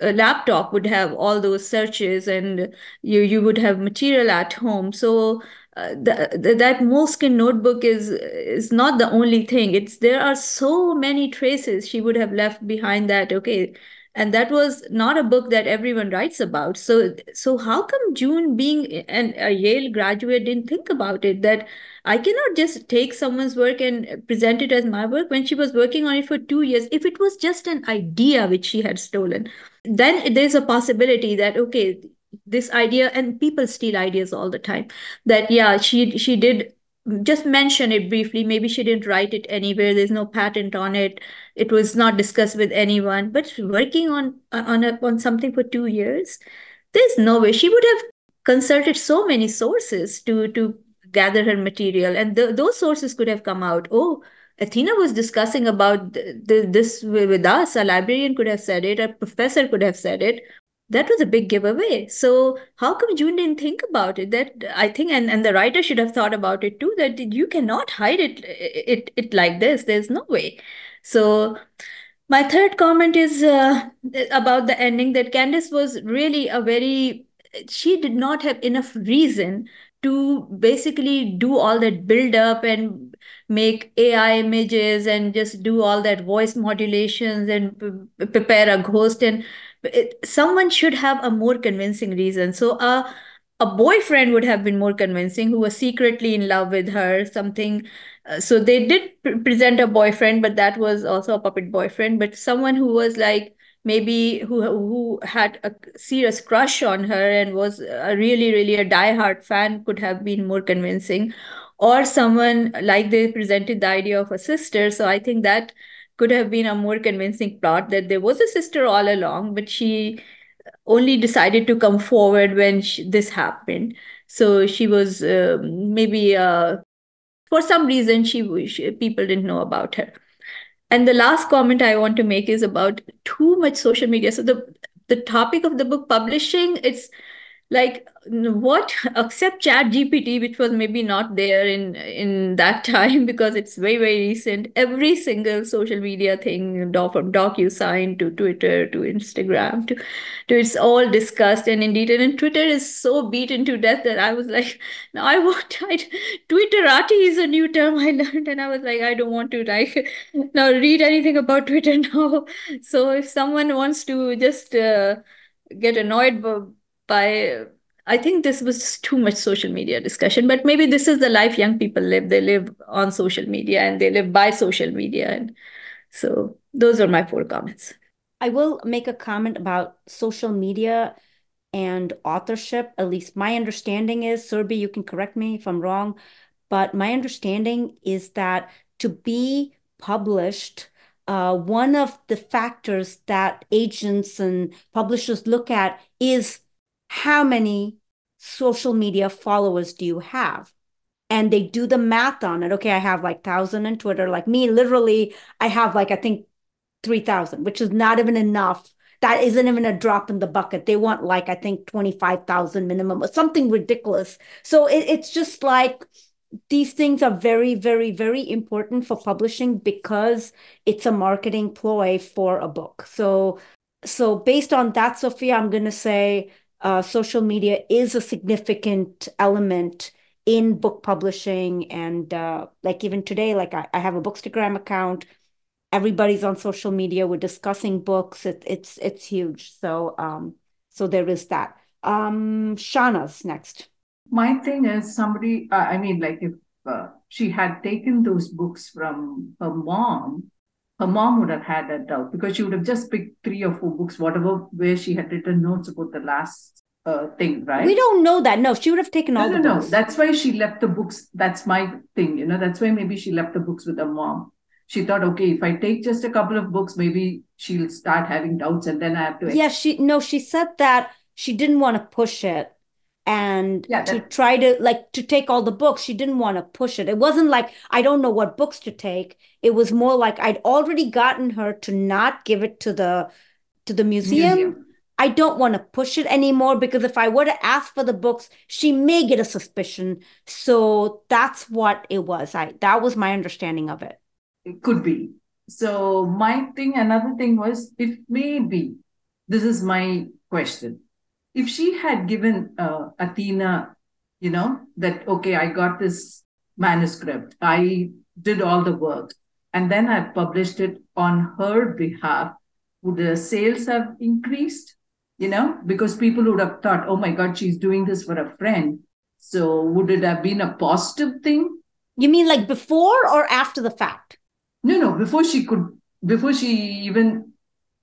a laptop would have all those searches and you you would have material at home so the, the, that moleskin notebook is is not the only thing. It's there are so many traces she would have left behind that. Okay, and that was not a book that everyone writes about. So so how come June, being an, a Yale graduate, didn't think about it? That I cannot just take someone's work and present it as my work when she was working on it for two years. If it was just an idea which she had stolen, then there's a possibility that okay this idea and people steal ideas all the time that yeah she she did just mention it briefly. Maybe she didn't write it anywhere. There's no patent on it. It was not discussed with anyone. But working on on a, on something for 2 years there's no way. She would have consulted so many sources to to gather her material. And the, those sources could have come out. Oh Athena was discussing about this with us. A librarian could have said it. A professor could have said it that was a big giveaway. So how come June didn't think about it? That I think, and, and the writer should have thought about it too. That you cannot hide it, it, it like this. There's no way. So my third comment is uh, about the ending. That Candice was really a very. She did not have enough reason to basically do all that build up and make AI images and just do all that voice modulations and prepare a ghost and it, someone should have a more convincing reason. So uh, a boyfriend would have been more convincing who was secretly in love with her, something. Uh, so they did present a boyfriend, but that was also a puppet boyfriend. But someone who was like maybe who who had a serious crush on her and was a really really a diehard fan could have been more convincing or someone like they presented the idea of a sister so i think that could have been a more convincing plot that there was a sister all along, but she only decided to come forward when she, this happened. So she was uh, maybe uh, for some reason she, she people didn't know about her. And the last comment I want to make is about too much social media. So the the topic of the book publishing it's like what except chat gpt which was maybe not there in in that time because it's very very recent. Every single social media thing from docusign to twitter to instagram to, to it's all discussed. And indeed and twitter is so beaten to death that i was like no i want I, twitterati is a new term i learned. And i was like i don't want to like now read anything about twitter now. So if someone wants to just uh, get annoyed by I think this was too much social media discussion, but maybe this is the life young people live. They live on social media and they live by social media. And so those are my four comments. I will make a comment about social media and authorship. At least my understanding is, Surbi, you can correct me if I'm wrong, but my understanding is that to be published, uh, one of the factors that agents and publishers look at is how many social media followers do you have? And they do the math on it. Okay, I have like thousand on Twitter. Like me, literally, I have like I think three thousand, which is not even enough. That isn't even a drop in the bucket. They want like I think twenty five thousand minimum or something ridiculous. So it, it's just like these things are very, very, very important for publishing because it's a marketing ploy for a book. So, so based on that, Sophia, I'm going to say uh, social media is a significant element in book publishing and uh, like even today like I, I have a bookstagram account. Everybody's on social media. We're discussing books. It, it's it's huge. So um so there is that. Um Shahnaz's next. My thing is somebody uh, i mean like if uh, she had taken those books from her mom her mom would have had that doubt because she would have just picked three or four books, whatever, where she had written notes about the last uh, thing, right? We don't know that. No, she would have taken no, all no, the no. books. That's why she left the books. That's my thing, you know. That's why maybe she left the books with her mom. She thought, okay, if I take just a couple of books, maybe she'll start having doubts, and then I have to. Yeah, she no, she said that she didn't want to push it and Yeah, to try to like to take all the books she didn't want to push it it wasn't like i don't know what books to take it was more like i'd already gotten her to not give it to the to the museum, Museum. i don't want to push it anymore because if i were to ask for the books she may get a suspicion so that's what it was i that was my understanding of it It could be. So my thing, another thing was if maybe this is my question. If she had given uh, Athena, you know, that okay, I got this manuscript, I did all the work, and then I published it on her behalf, would the sales have increased? You know, because people would have thought, oh my God, she's doing this for a friend. So would it have been a positive thing? you mean like before or after the fact No, no, before she could, before she even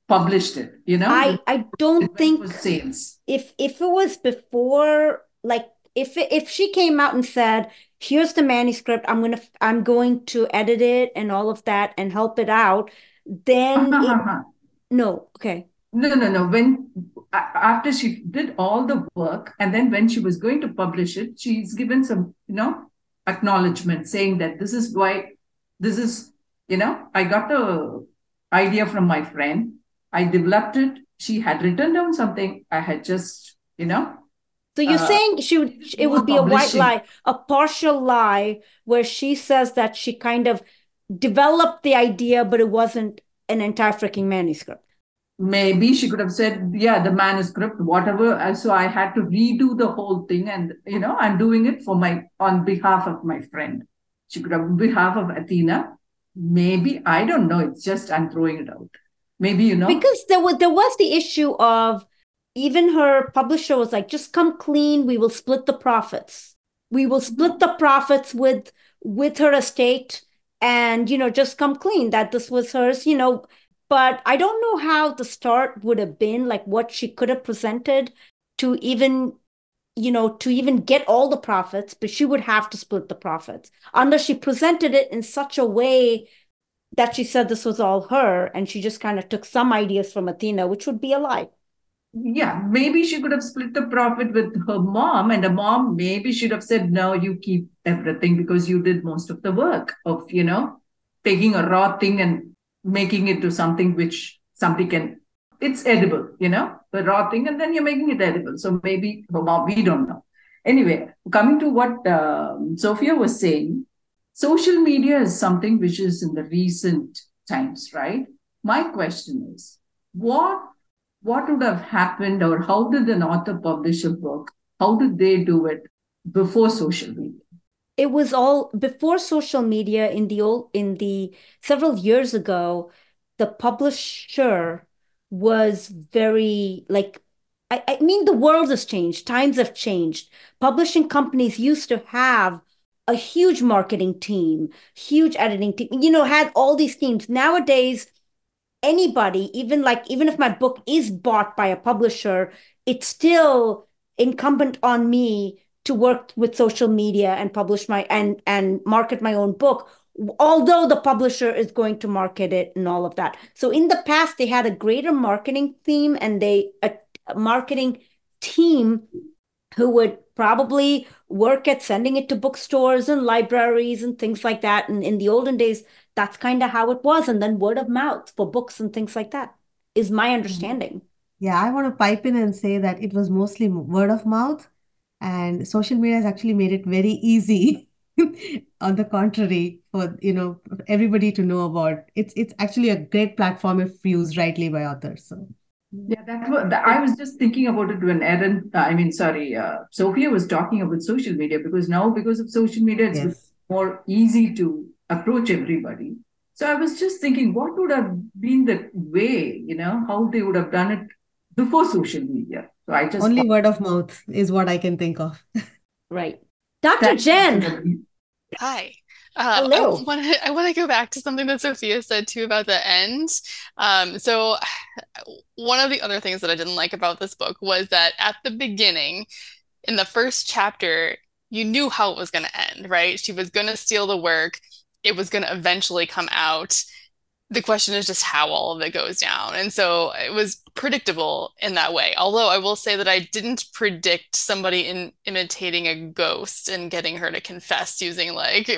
published it, you know, i i don't think sales. if if it was before like if if she came out and said here's the manuscript i'm gonna i'm going to edit it and all of that and help it out then it, no okay No, no, no. When after she did all the work, and then when she was going to publish it, she's given some, you know, acknowledgement saying that this is why, this is, you know, I got the idea from my friend. I developed it. She had written down something. I had just, you know, so you're Uh, saying she would it would be a white lie a partial lie where she says that she kind of developed the idea but it wasn't an entire freaking manuscript maybe she could have said, yeah, the manuscript, whatever. Uh, So I had to redo the whole thing. And, you know, I'm doing it for my, on behalf of my friend. She could have, on behalf of Athena. Maybe, I don't know. It's just, I'm throwing it out. Maybe, you know, because there was there was the issue of even her publisher was like just come clean we will split the profits. We will mm-hmm. split the profits with with her estate and you know just come clean that this was hers you know. But i don't know how the start would have been like what she could have presented to even you know to even get all the profits but she would have to split the profits. Unless she presented it in such a way that she said this was all her and she just kind of took some ideas from Athena, which would be a lie. yeah, maybe she could have split the profit with her mom. And the mom maybe should have said, no, you keep everything because you did most of the work of, you know, taking a raw thing and making it to something which somebody can, it's edible, you know, the raw thing, and then you're making it edible. So maybe her mom, we don't know. Anyway, coming to what uh, Sophia was saying, social media is something which is in the recent times, right? My question is, what what would have happened, or how did an author publish a book? How did they do it before social media? It was all before social media in the old in the several years ago, the publisher was very like I, I mean the world has changed, times have changed. Publishing companies used to have a huge marketing team, huge editing team, you know, had all these teams. Nowadays, anybody, even like, even if my book is bought by a publisher, it's still incumbent on me to work with social media and publish my and and market my own book although the publisher is going to market it and all of that so in the past they had a greater marketing theme and they a, a marketing team who would probably work at sending it to bookstores and libraries and things like that. And in the olden days, that's kind of how it was. And then word of mouth for books and things like that is my mm-hmm. understanding. Yeah, I want to pipe in and say that it was mostly word of mouth, and social media has actually made it very easy. on the contrary, for you know everybody to know about it's it's actually a great platform if used rightly by authors. So yeah, that was, I was just thinking about it when Erin, uh, I mean, sorry, uh, Sophia was talking about social media because now, because of social media, it's yes. more easy to approach everybody. So I was just thinking, what would have been the way, you know, how they would have done it before social media? So I just only thought, word of mouth is what I can think of. right. Dr. Jen. Hi. Uh, Hello. I want to I want to go back to something that Sophia said too about the end. Um, so one of the other things that I didn't like about this book was that at the beginning, in the first chapter, you knew how it was going to end, right? She was going to steal the work. It was going to eventually come out. The question is just how all of it goes down. And so it was predictable in that way. Although I will say that I didn't predict somebody in imitating a ghost and getting her to confess using like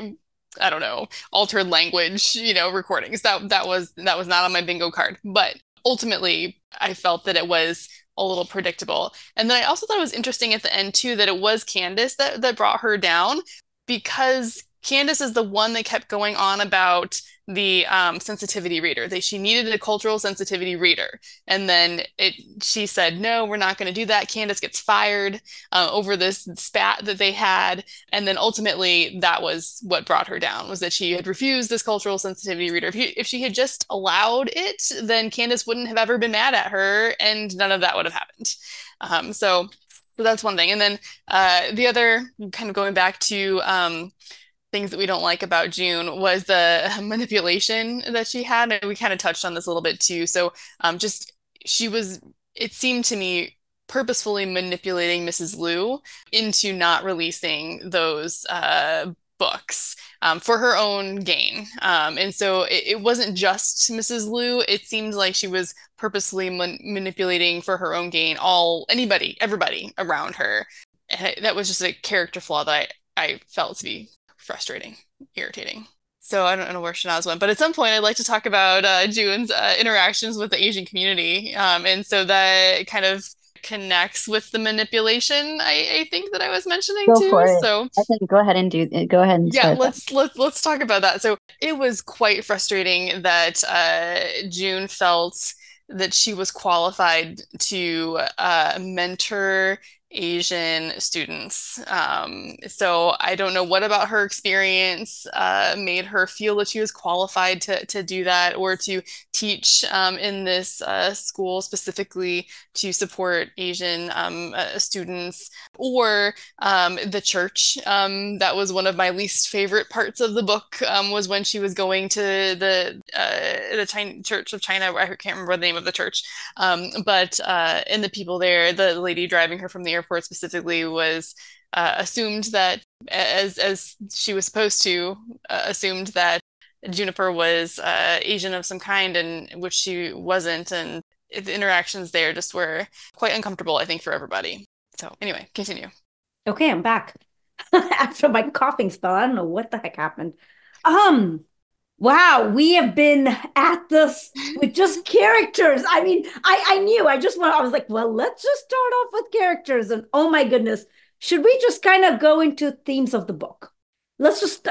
I don't know, altered language, you know, recordings. That that was that was not on my bingo card. But ultimately, I felt that it was a little predictable. And then I also thought it was interesting at the end too that it was Candace that that brought her down because Candace is the one that kept going on about the um, sensitivity reader. that she needed a cultural sensitivity reader, and then it. She said, "No, we're not going to do that." Candace gets fired uh, over this spat that they had, and then ultimately that was what brought her down. Was that she had refused this cultural sensitivity reader. If, he, if she had just allowed it, then Candace wouldn't have ever been mad at her, and none of that would have happened. Um, so, so that's one thing. And then uh, the other, kind of going back to. Um, things that we don't like about June was the manipulation that she had. And we kind of touched on this a little bit too. So um, just she was, it seemed to me purposefully manipulating Mrs. Liu into not releasing those uh, books um, for her own gain. Um, and so it, it, wasn't just Mrs. Liu. It seemed like she was purposely man- manipulating for her own gain all anybody, everybody around her. And that was just a character flaw that I, I felt to be frustrating, irritating. So I don't know where Shahnaz went, but at some point I'd like to talk about uh, June's uh, interactions with the Asian community, um, and so that kind of connects with the manipulation. I, I think that I was mentioning go too. So I think go ahead and do go ahead and yeah. Let's let, let's talk about that. So it was quite frustrating that uh, June felt that she was qualified to uh, mentor Asian students. Um, so I don't know what about her experience uh, made her feel that she was qualified to, to do that or to teach um, in this uh, school specifically to support Asian um, uh, students or um, the church. Um, that was one of my least favorite parts of the book um, was when she was going to the uh, the China, Church of China. I can't remember the name of the church, but uh, and the people there, the lady driving her from the airport specifically was uh, assumed that as as she was supposed to uh, assumed that Juniper was uh, Asian of some kind and which she wasn't and the interactions there just were quite uncomfortable I think for everybody. So anyway, continue. Okay, I'm back. After my coughing spell, I don't know what the heck happened. Um Wow, we have been at this with just characters. I mean, I, I knew, I just want, I was like, well, let's just start off with characters. And oh my goodness, should we just kind of go into themes of the book? Let's just,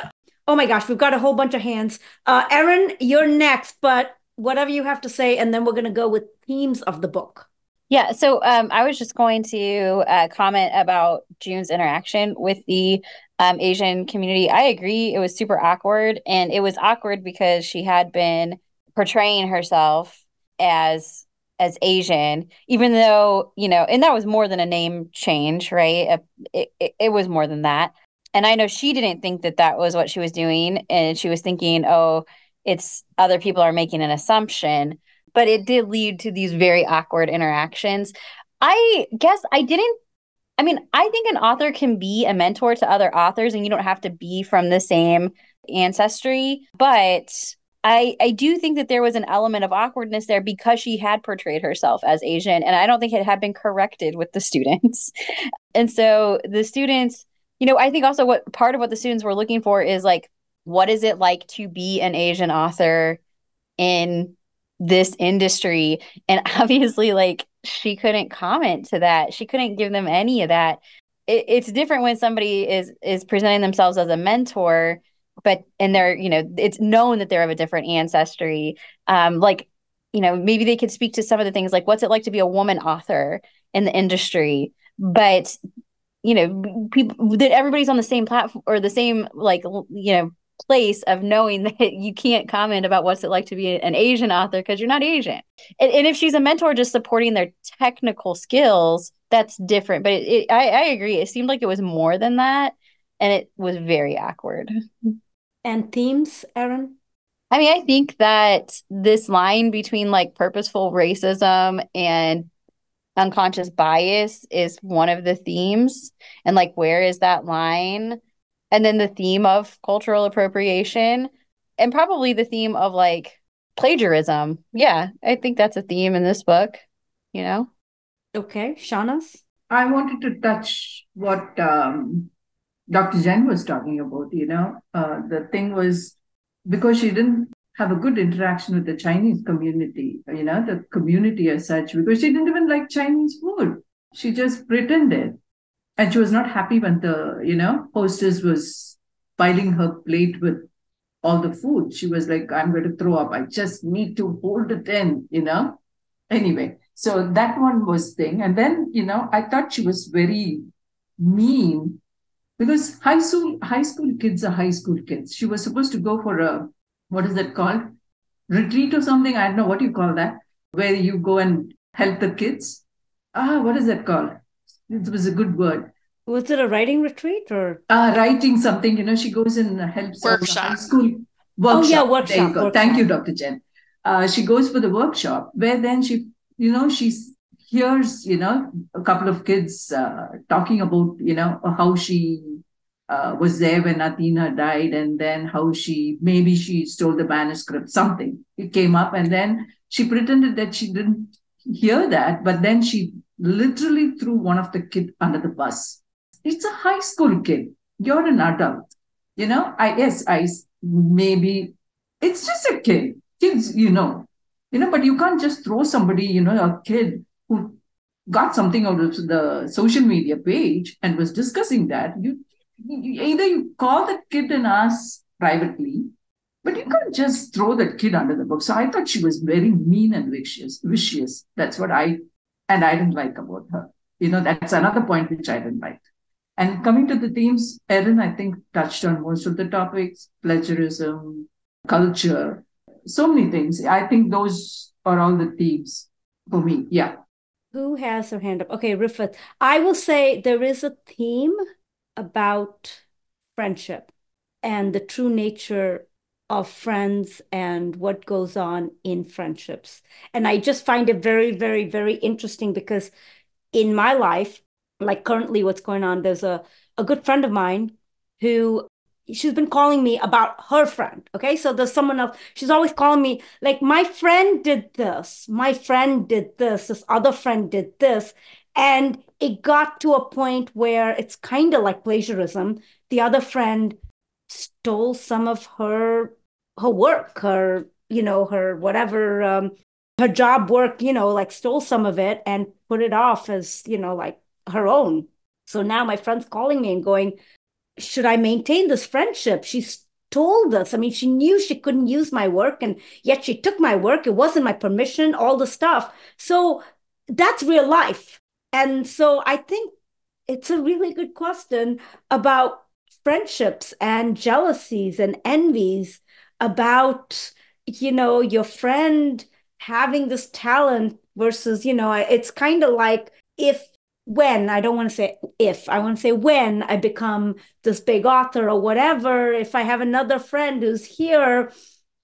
oh my gosh, we've got a whole bunch of hands. Uh, Erin, you're next, but whatever you have to say, and then we're going to go with themes of the book. Yeah, so um, I was just going to uh, comment about June's interaction with the um, Asian community. I agree. It was super awkward. And it was awkward because she had been portraying herself as as Asian, even though, you know, and that was more than a name change, right? It, it, it was more than that. And I know she didn't think that that was what she was doing. And she was thinking, oh, it's other people are making an assumption. But it did lead to these very awkward interactions. I guess I didn't I mean, I think an author can be a mentor to other authors and you don't have to be from the same ancestry, but I I do think that there was an element of awkwardness there because she had portrayed herself as Asian and I don't think it had been corrected with the students. and so the students, you know, I think also what part of what the students were looking for is like what is it like to be an Asian author in this industry and obviously like she couldn't comment to that. She couldn't give them any of that. It, it's different when somebody is is presenting themselves as a mentor but and they're you know it's known that they're of a different ancestry. Um like you know maybe they could speak to some of the things like what's it like to be a woman author in the industry? But you know people that everybody's on the same platform or the same like you know place of knowing that you can't comment about what's it like to be an Asian author because you're not Asian. And, and, if she's a mentor just supporting their technical skills, that's different. But it, it, I, I agree. It seemed like it was more than that. And it was very awkward. And themes, Erin? I mean, I think that this line between like purposeful racism and unconscious bias is one of the themes. And like, where is that line? And then the theme of cultural appropriation and probably the theme of like plagiarism. Yeah, I think that's a theme in this book, you know? Okay, Shahnaz? I wanted to touch what um, Dr. Jen was talking about, you know. Uh, the thing was because she didn't have a good interaction with the Chinese community, you know, the community as such, because she didn't even like Chinese food. She just pretended and she was not happy when the you know hostess was piling her plate with all the food. She was like i'm going to throw up. I just need to hold it in you know? Anyway so that one was thing. And then you know i thought she was very mean because high school high school kids are high school kids. She was supposed to go for a what is that called? Retreat or something? I don't know what you call that where you go and help the kids. Ah what is that called it was a good word. Was it a writing retreat or? Uh, writing something, you know, she goes and helps workshop. high school workshop. Oh, yeah, workshop. There you go. Workshop. Thank you, Dr. Jen. Uh, she goes for the workshop where then she, you know, she hears, you know, a couple of kids uh, talking about, you know, how she uh, was there when Athena died and then how she, maybe she stole the manuscript, something. It came up and then she pretended that she didn't hear that, but then she literally threw one of the kid under the bus. It's a high school kid. You're an adult. You know, I yes, I maybe it's just a kid. Kids, you know, you know, but you can't just throw somebody, you know, a kid who got something out of the social media page and was discussing that. You, you either you call the kid and ask privately, but you can't just throw that kid under the bus. So I thought she was very mean and vicious. Vicious. That's what I and I didn't like about her. You know, that's another point which I didn't like. And coming to the themes, Erin, I think, touched on most of the topics plagiarism, culture, so many things. I think those are all the themes for me. Yeah. Who has their hand up? Okay, Rifat. I will say there is a theme about friendship and the true nature of friends and what goes on in friendships. And I just find it very, very, very interesting because in my life, like currently what's going on, there's a, a good friend of mine who she's been calling me about her friend. Okay. So there's someone else, she's always calling me, like, my friend did this, my friend did this, this other friend did this. And it got to a point where it's kind of like plagiarism. The other friend stole some of her her work, her, you know, her whatever, um, her job work, you know, like stole some of it and put it off as, you know, like her own. So now my friend's calling me and going, should I maintain this friendship? She's told us. I mean, she knew she couldn't use my work, and yet she took my work. It wasn't my permission, all the stuff. So that's real life. And so I think it's a really good question about friendships and jealousies and envies about, you know, your friend having this talent versus, you know, it's kind of like if when I don't want to say if I want to say when I become this big author or whatever, if I have another friend who's here,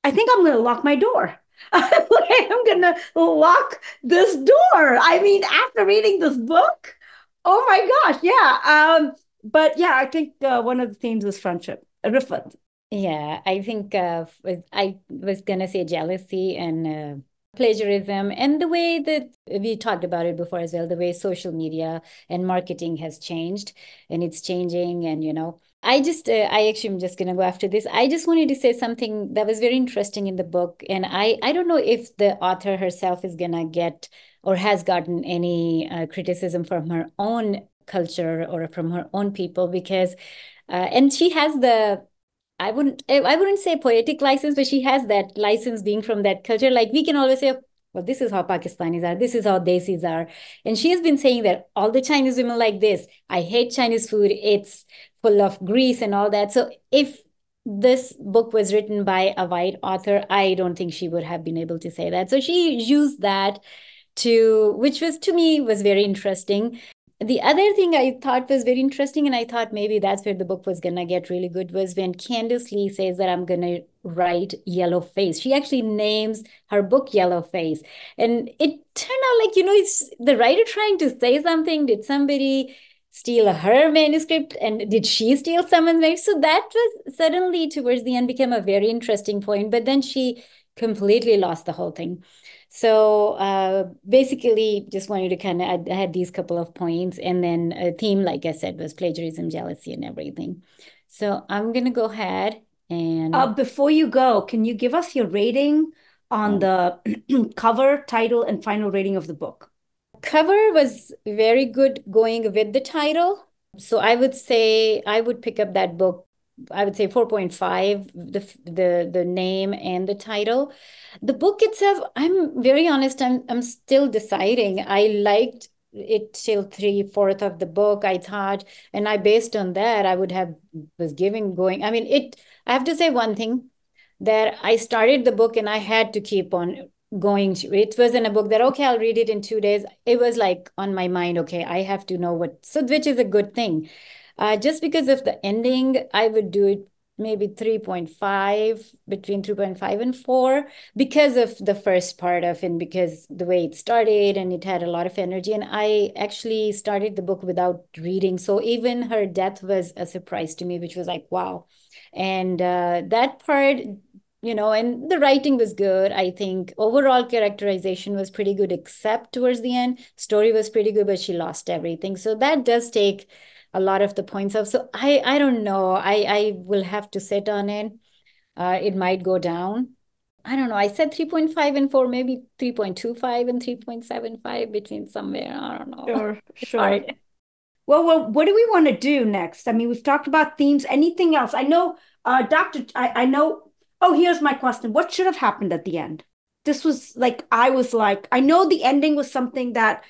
I think I'm going to lock my door. I'm going to lock this door. I mean, after reading this book, oh my gosh, yeah. Um, but yeah, I think uh, one of the themes is friendship. Rifat. Yeah, I think uh, I was to say jealousy and uh, plagiarism and the way that we talked about it before as well the way social media and marketing has changed and it's changing and you know i just uh, i actually am just going to go after this i just wanted to say something that was very interesting in the book and i i don't know if the author herself is going to get or has gotten any uh, criticism from her own culture or from her own people because uh, and she has the I wouldn't I wouldn't say poetic license, but she has that license being from that culture. Like we can always say, well, this is how Pakistanis are, this is how Desis are. And she has been saying that all the Chinese women like this. I hate Chinese food. It's full of grease and all that. So if this book was written by a white author, I don't think she would have been able to say that. So she used that to which was to me was very interesting the other thing I thought was very interesting, and I thought maybe that's where the book was gonna get really good, was when Candace Lee says that I'm gonna write Yellowface. She actually names her book Yellowface. And it turned out like, you know, it's the writer trying to say something. Did somebody steal her manuscript and did she steal someone's manuscript? So that was suddenly towards the end became a very interesting point, but then she completely lost the whole thing. So uh, basically, just wanted to kind of I had these couple of points, and then a theme, like I said, was plagiarism, jealousy, and everything. So I'm gonna go ahead and uh, before you go, can you give us your rating on the cover, title, and final rating of the book? Cover was very good going with the title. So I would say I would pick up that book I would say 4.5, the, the, the name and the title. The book itself, I'm very honest, I'm, I'm still deciding. I liked it till three fourth of the book i thought and i based on that i would have was giving going i mean it i have to say one thing that i started the book and i had to keep on going it wasn't a book that okay i'll read it in two days it was like on my mind okay i have to know what so which is a good thing uh, just because of the ending, I would do it maybe 3.5 between 3.5 and 4 because of the first part of it because the way it started and it had a lot of energy. And i actually started the book without reading. So even her death was a surprise to me which was like wow. And uh, that part you know and the writing was good. I think overall characterization was pretty good except towards the end. Story was pretty good but she lost everything. So that does take a lot of the points of. So I I don't know. I I will have to sit on it. Uh, it might go down. I don't know. I said 3.5 and 4, maybe 3.25 and 3.75 between somewhere. I don't know. Sure, sure. Well, well, what do we want to do next? I mean, we've talked about themes. Anything else? I know, uh, Doctor. I, I know. Oh, here's my question: What should have happened at the end? This was like I was like I know the ending was something that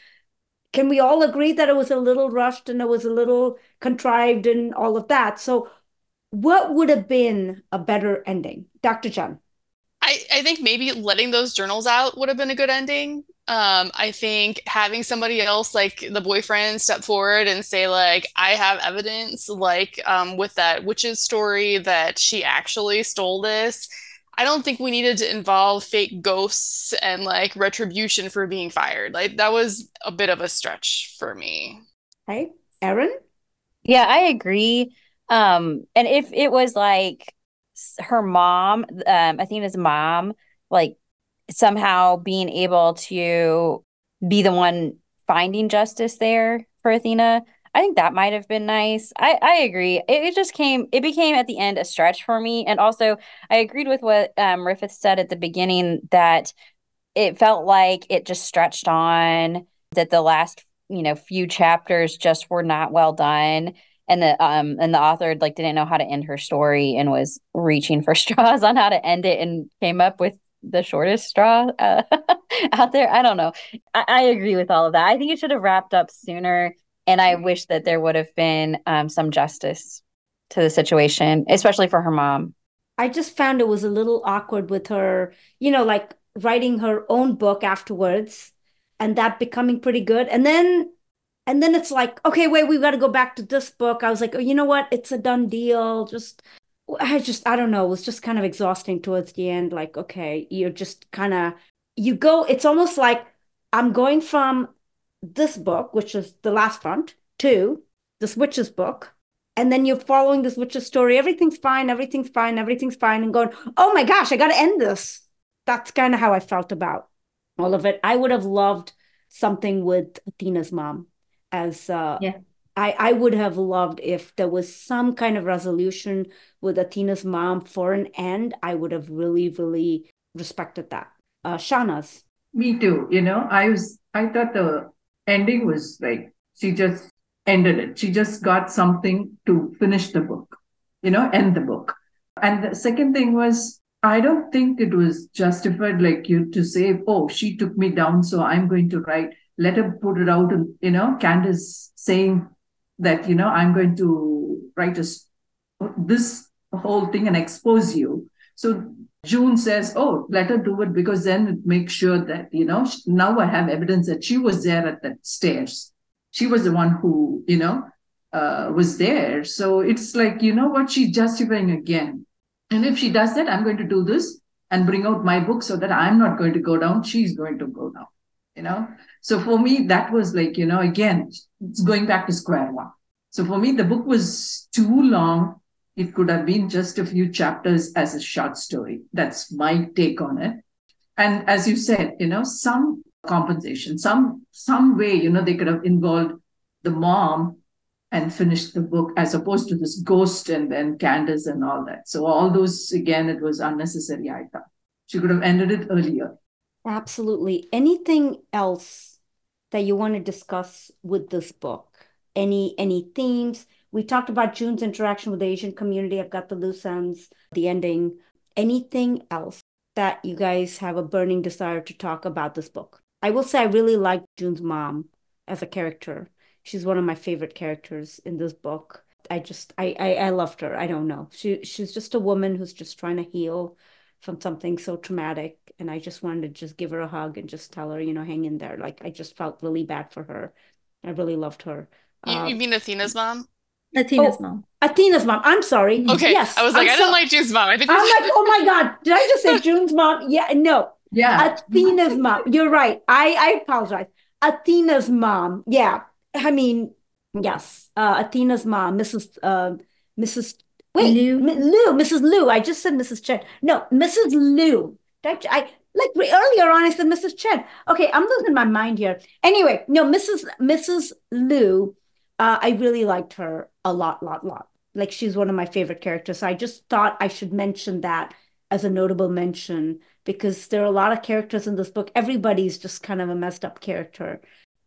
can we all agree that it was a little rushed and it was a little contrived and all of that? So, what would have been a better ending, Dr. John? I, I think maybe letting those journals out would have been a good ending. Um, I think having somebody else, like the boyfriend, step forward and say, like, I have evidence, like um, with that witch's story, that she actually stole this I don't think we needed to involve fake ghosts and like retribution for being fired. Like that was a bit of a stretch for me. Hey, Erin? Yeah, I agree. Um, and if it was like her mom, um, Athena's mom, like somehow being able to be the one finding justice there for Athena, I think that might have been nice. I, I agree. It, it just came, it became at the end a stretch for me. And also, I agreed with what um, Rifat said at the beginning that it felt like it just stretched on, that the last, you know, few chapters just were not well done. And the um and the author like didn't know how to end her story and was reaching for straws on how to end it and came up with the shortest straw uh, out there. I don't know. I, I agree with all of that. I think it should have wrapped up sooner and I wish that there would have been um, some justice to the situation, especially for her mom. I just found it was a little awkward with her, you know, like writing her own book afterwards and that becoming pretty good. And then and then it's like, okay, wait, we've got to go back to this book. I was like, oh, you know what? It's a done deal. Just I just I don't know, it was just kind of exhausting towards the end. Like, okay, you're just kind of you go, it's almost like I'm going from this book, which is The Last Front, to this witch's book. And then you're following this witch's story. Everything's fine, everything's fine, everything's fine, and going, oh my gosh, I got to end this. That's kind of how I felt about all of it. I would have loved something with Athena's mom as uh, yeah. I, I would have loved if there was some kind of resolution with Athena's mom for an end. I would have really, really respected that. Uh, Shahnaz. Me too. You know, I was I thought the ending was like she just ended it. She just got something to finish the book, you know, end the book. And the second thing was, I don't think it was justified like you to say, oh, she took me down, so I'm going to write. Let her put it out, and you know, Candace saying that you know I'm going to write a, this whole thing and expose you. So June says, "Oh, let her do it because then it makes sure that you know now I have evidence that she was there at the stairs. She was the one who you know uh, was there. So it's like you know what she's justifying again. And if she does that, I'm going to do this and bring out my book so that I'm not going to go down. She's going to go down. You know. So for me, that was like you know again, it's going back to square one. So for me, the book was too long it could have been just a few chapters as a short story. That's my take on it. And as you said, you know, some compensation, some some way, you know, they could have involved the mom and finished the book as opposed to this ghost and then Candace and all that. So all those again, it was unnecessary, I thought. She could have ended it earlier. Absolutely. Anything else that you want to discuss with this book? Any any themes? We talked about June's interaction with the Asian community. I've got the loose ends, the ending. Anything else that you guys have a burning desire to talk about this book? I will say I really like June's mom as a character. She's one of my favorite characters in this book. I just I, I I loved her. I don't know. She she's just a woman who's just trying to heal from something so traumatic. And I just wanted to just give her a hug and just tell her, you know, hang in there. Like I just felt really bad for her. I really loved her. You, Uh, you mean Athena's mom? Athena's Oh. mom. Athena's mom. I'm sorry. Okay. Yes. I was like, I'm I didn't so- like June's mom. I think I'm like, oh my God. Did I just say June's mom? Yeah, no. Yeah. Athena's mom. You're right. I, I apologize. Athena's mom. Yeah. I mean, yes. Uh, Athena's mom, Mrs. Uh, Mrs. Wait, Liu. Mi- Liu, Mrs. Liu. I just said Mrs. Chen. No, Mrs. Liu. Did I, I like earlier on. I said Mrs. Chen. Okay, I'm losing my mind here. Anyway, no, Mrs. Mrs. Liu. Uh, I really liked her a lot, lot, lot. Like she's one of my favorite characters. So I just thought I should mention that as a notable mention because there are a lot of characters in this book. Everybody's just kind of a messed up character.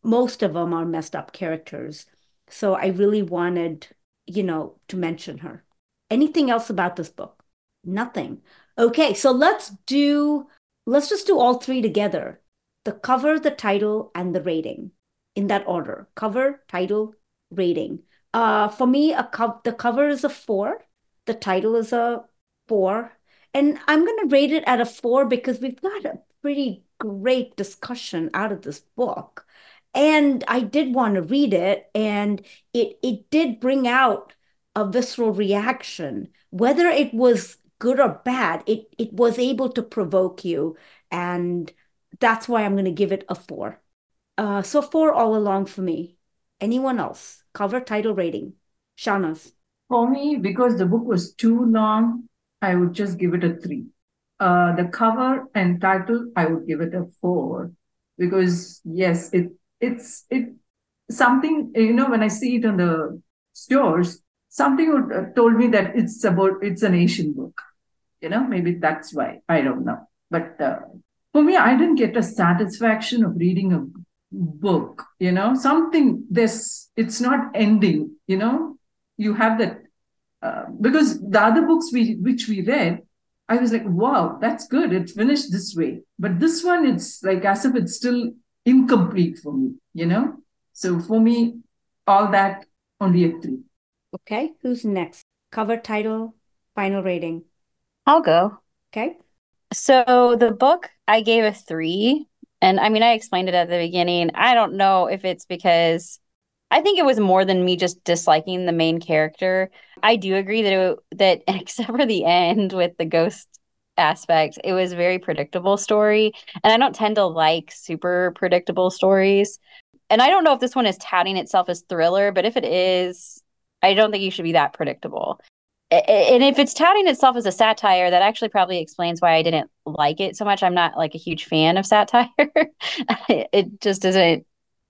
Most of them are messed up characters. So I really wanted, you know, to mention her. Anything else about this book? Nothing. Okay, so let's do, let's just do all three together. The cover, the title, and the rating in that order. Cover, title, rating. Uh, for me, a co- the cover is a four. The title is a four. And I'm going to rate it at a four because we've got a pretty great discussion out of this book. And I did want to read it, and it it did bring out a visceral reaction. Whether it was good or bad, it it was able to provoke you, and that's why I'm going to give it a four. Uh, so four all along for me. Anyone else? Cover, title, rating. Shahnaz. For me, because the book was too long, I would just give it a three. Uh, the cover and title, I would give it a four because yes, it it's it something, you know, when I see it on the stores, something would, uh, told me that it's about, it's an Asian book. You know, maybe that's why. I don't know. But uh, for me, I didn't get a satisfaction of reading a book, you know, something this, it's not ending, you know, you have that, uh, because the other books we which we read, I was like, wow, that's good. It finished this way. But this one, it's like as if it's still incomplete for me, you know? So for me, all that only a three. Okay, who's next? Cover title, final rating. I'll go. Okay. So the book I gave a three. And I mean, I explained it at the beginning. I don't know if it's because I think it was more than me just disliking the main character. I do agree that it, that except for the end with the ghost aspect, it was very predictable story. And I don't tend to like super predictable stories. And I don't know if this one is touting itself as thriller, but if it is, I don't think you should be that predictable and if it's touting itself as a satire, that actually probably explains why I didn't like it so much. I'm not like a huge fan of satire. it just isn't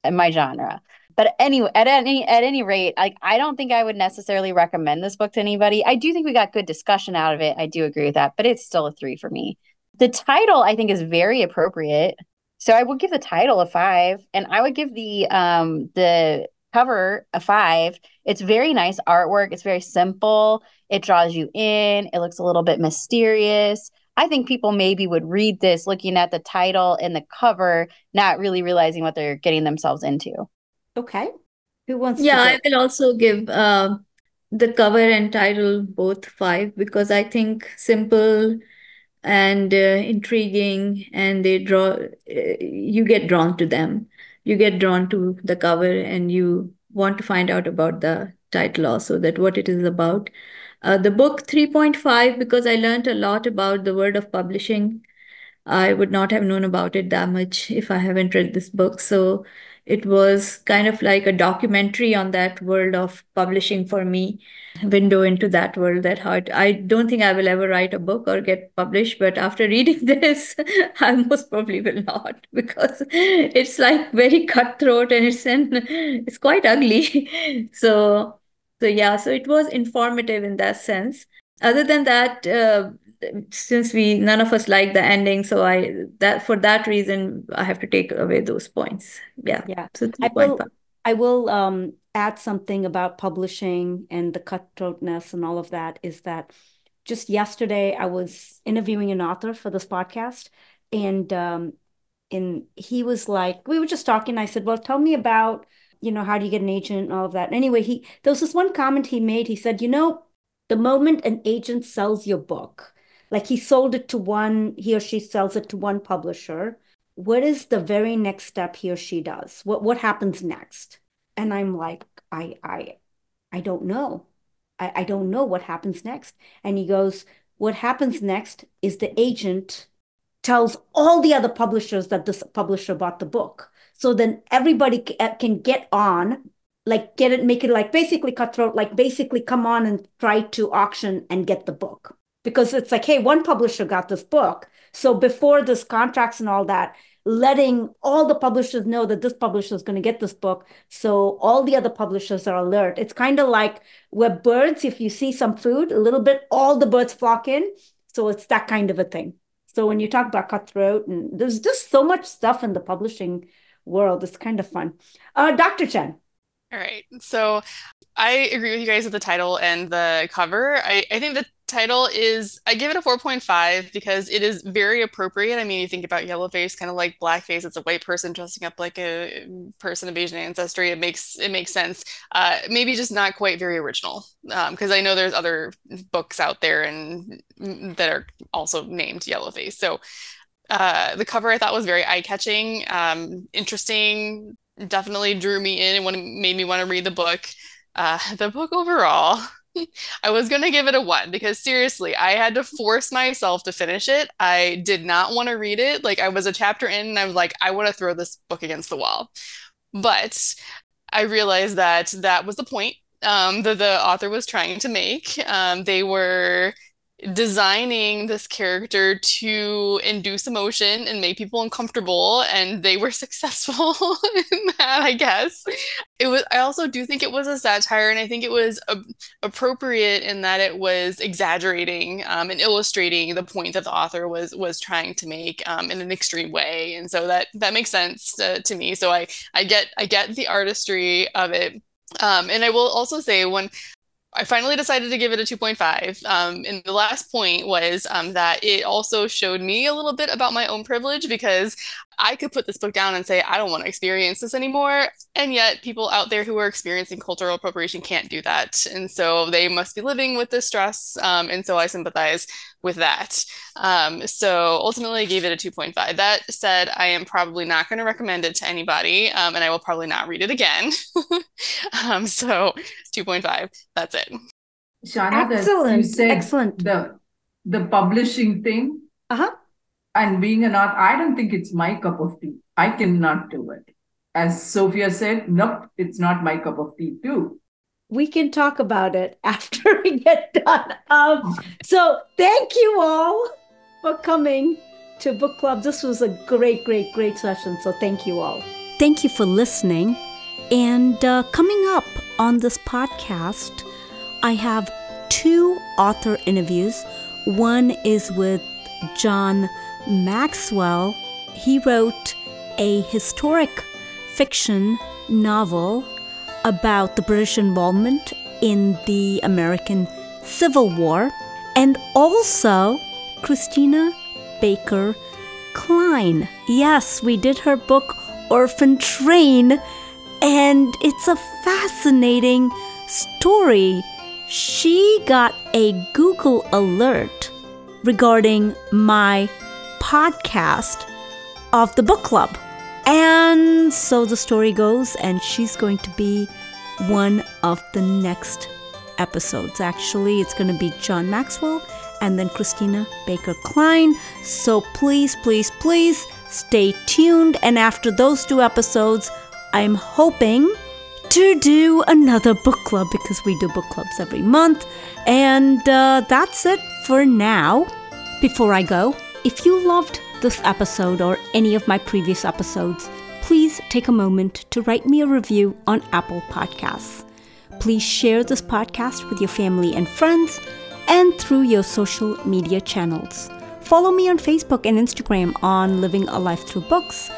my genre. But anyway, at any at any rate, like I don't think I would necessarily recommend this book to anybody. I do think we got good discussion out of it. I do agree with that, but it's still a three for me. The title I think is very appropriate. So I would give the title a five, and I would give the um the cover a five. It's very nice artwork. It's very simple. It draws you in. It looks a little bit mysterious. I think people maybe would read this looking at the title and the cover, not really realizing what they're getting themselves into. Okay. Who wants to? yeah, I will also give uh, the cover and title both five because I think simple and uh, intriguing and they draw, uh, you get drawn to them you get drawn to the cover and you want to find out about the title also that what it is about. Uh, the book 3.5 because i learned a lot about the world of publishing i would not have known about it that much if i haven't read this book. So it was kind of like a documentary on that world of publishing for me window into that world that hard i don't think i will ever write a book or get published but after reading this i most probably will not because it's like very cutthroat and it's it's quite ugly. So so yeah so it was informative in that sense. Other than that uh, since we none of us like the ending so i that for that reason i have to take away those points. Yeah. Yeah. So I will, I will um add something about publishing and the cutthroatness and all of that is that just yesterday I was interviewing an author for this podcast and um and he was like we were just talking I said well tell me about you know how do you get an agent and all of that? Anyway he there was this one comment he made. He said you know the moment an agent sells your book like he sold it to one he or she sells it to one publisher what is the very next step he or she does? What what happens next and i'm like i i i don't know. I, I don't know what happens next. And he goes what happens next is the agent tells all the other publishers that this publisher bought the book. So then everybody uh, can get on like get it make it like basically cutthroat like basically come on and try to auction and get the book. Because it's like hey one publisher got this book. So before this contracts and all that letting all the publishers know that this publisher is going to get this book so all the other publishers are alert. It's kind of like where birds if you see some food a little bit all the birds flock in so it's that kind of a thing. So when you talk about cutthroat and there's just so much stuff in the publishing world it's kind of fun. Uh, dr chen. All right so I agree with you guys with the title and the cover. I, I think the title is I give it a 4.5 because it is very appropriate. I mean, you think about yellowface, kind of like blackface. It's a white person dressing up like a person of Asian ancestry. It makes it makes sense. Uh, maybe just not quite very original because um, I know there's other books out there and mm, that are also named yellowface. So uh, the cover I thought was very eye catching, um, interesting. Definitely drew me in and made me want to read the book. Uh, the book overall. I was going to give it a one because seriously, I had to force myself to finish it. I did not want to read it. Like, I was a chapter in and I was like, I want to throw this book against the wall. But I realized that that was the point um, that the author was trying to make. Um, they were designing this character to induce emotion and make people uncomfortable and they were successful in that i guess. It was i also do think it was a satire and i think it was a, appropriate in that it was exaggerating um, and illustrating the point that the author was was trying to make um, in an extreme way and so that that makes sense to, to me. So i i get i get the artistry of it. Um, and I will also say when I finally decided to give it a 2.5. Um, and the last point was um, that it also showed me a little bit about my own privilege because I could put this book down and say, I don't want to experience this anymore. And yet, people out there who are experiencing cultural appropriation can't do that. And so they must be living with this stress. Um, and so I sympathize with that. Um, so ultimately, I gave it a 2.5. That said, I am probably not going to recommend it to anybody, um, and I will probably not read it again. Um, so 2.5. That's it. Shahnaz, Excellent. you said Excellent. the the publishing thing Uh-huh. And being an author, I don't think it's my cup of tea. I cannot do it. As Sophia said, nope, it's not my cup of tea too. we can talk about it after we get done. Um, so thank you all for coming to book club. This was a great, great, great session. So thank you all. Thank you for listening. And uh, coming up on this podcast, I have two author interviews. One is with John Maxwell. He wrote a historic fiction novel about the British involvement in the American Civil War, and also Christina Baker Kline. Yes, we did her book Orphan Train, and it's a fascinating story. She got a Google alert regarding my podcast of the book club. And so the story goes, and she's going to be one of the next episodes. Actually, it's going to be John Maxwell and then Christina Baker Kline. So please, please, please stay tuned. And after those two episodes, I'm hoping to do another book club because we do book clubs every month. And uh, that's it for now. Before I go, if you loved this episode or any of my previous episodes, please take a moment to write me a review on Apple Podcasts. Please share this podcast with your family and friends and through your social media channels. Follow me on Facebook and Instagram on Living a Life Through Books.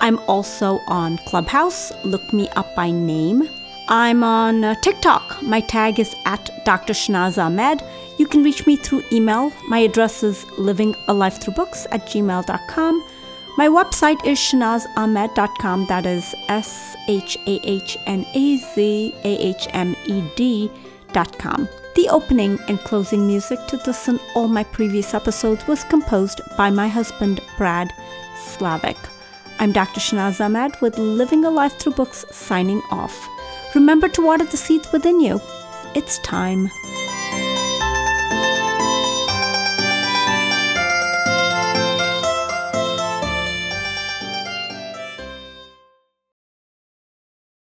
I'm also on Clubhouse. Look me up by name. I'm on uh, TikTok. My tag is at Dr. Shahnaz Ahmed. You can reach me through email. My address is livingalifethroughbooks at gmail.com. My website is shahnazahmed.com. That is S H A H N A Z A H M E D.com. The opening and closing music to this and all my previous episodes was composed by my husband, Brad Slavic. I'm Dr. Shahnaz Ahmed with Living a Life Through Books signing off. Remember to water the seeds within you. It's time.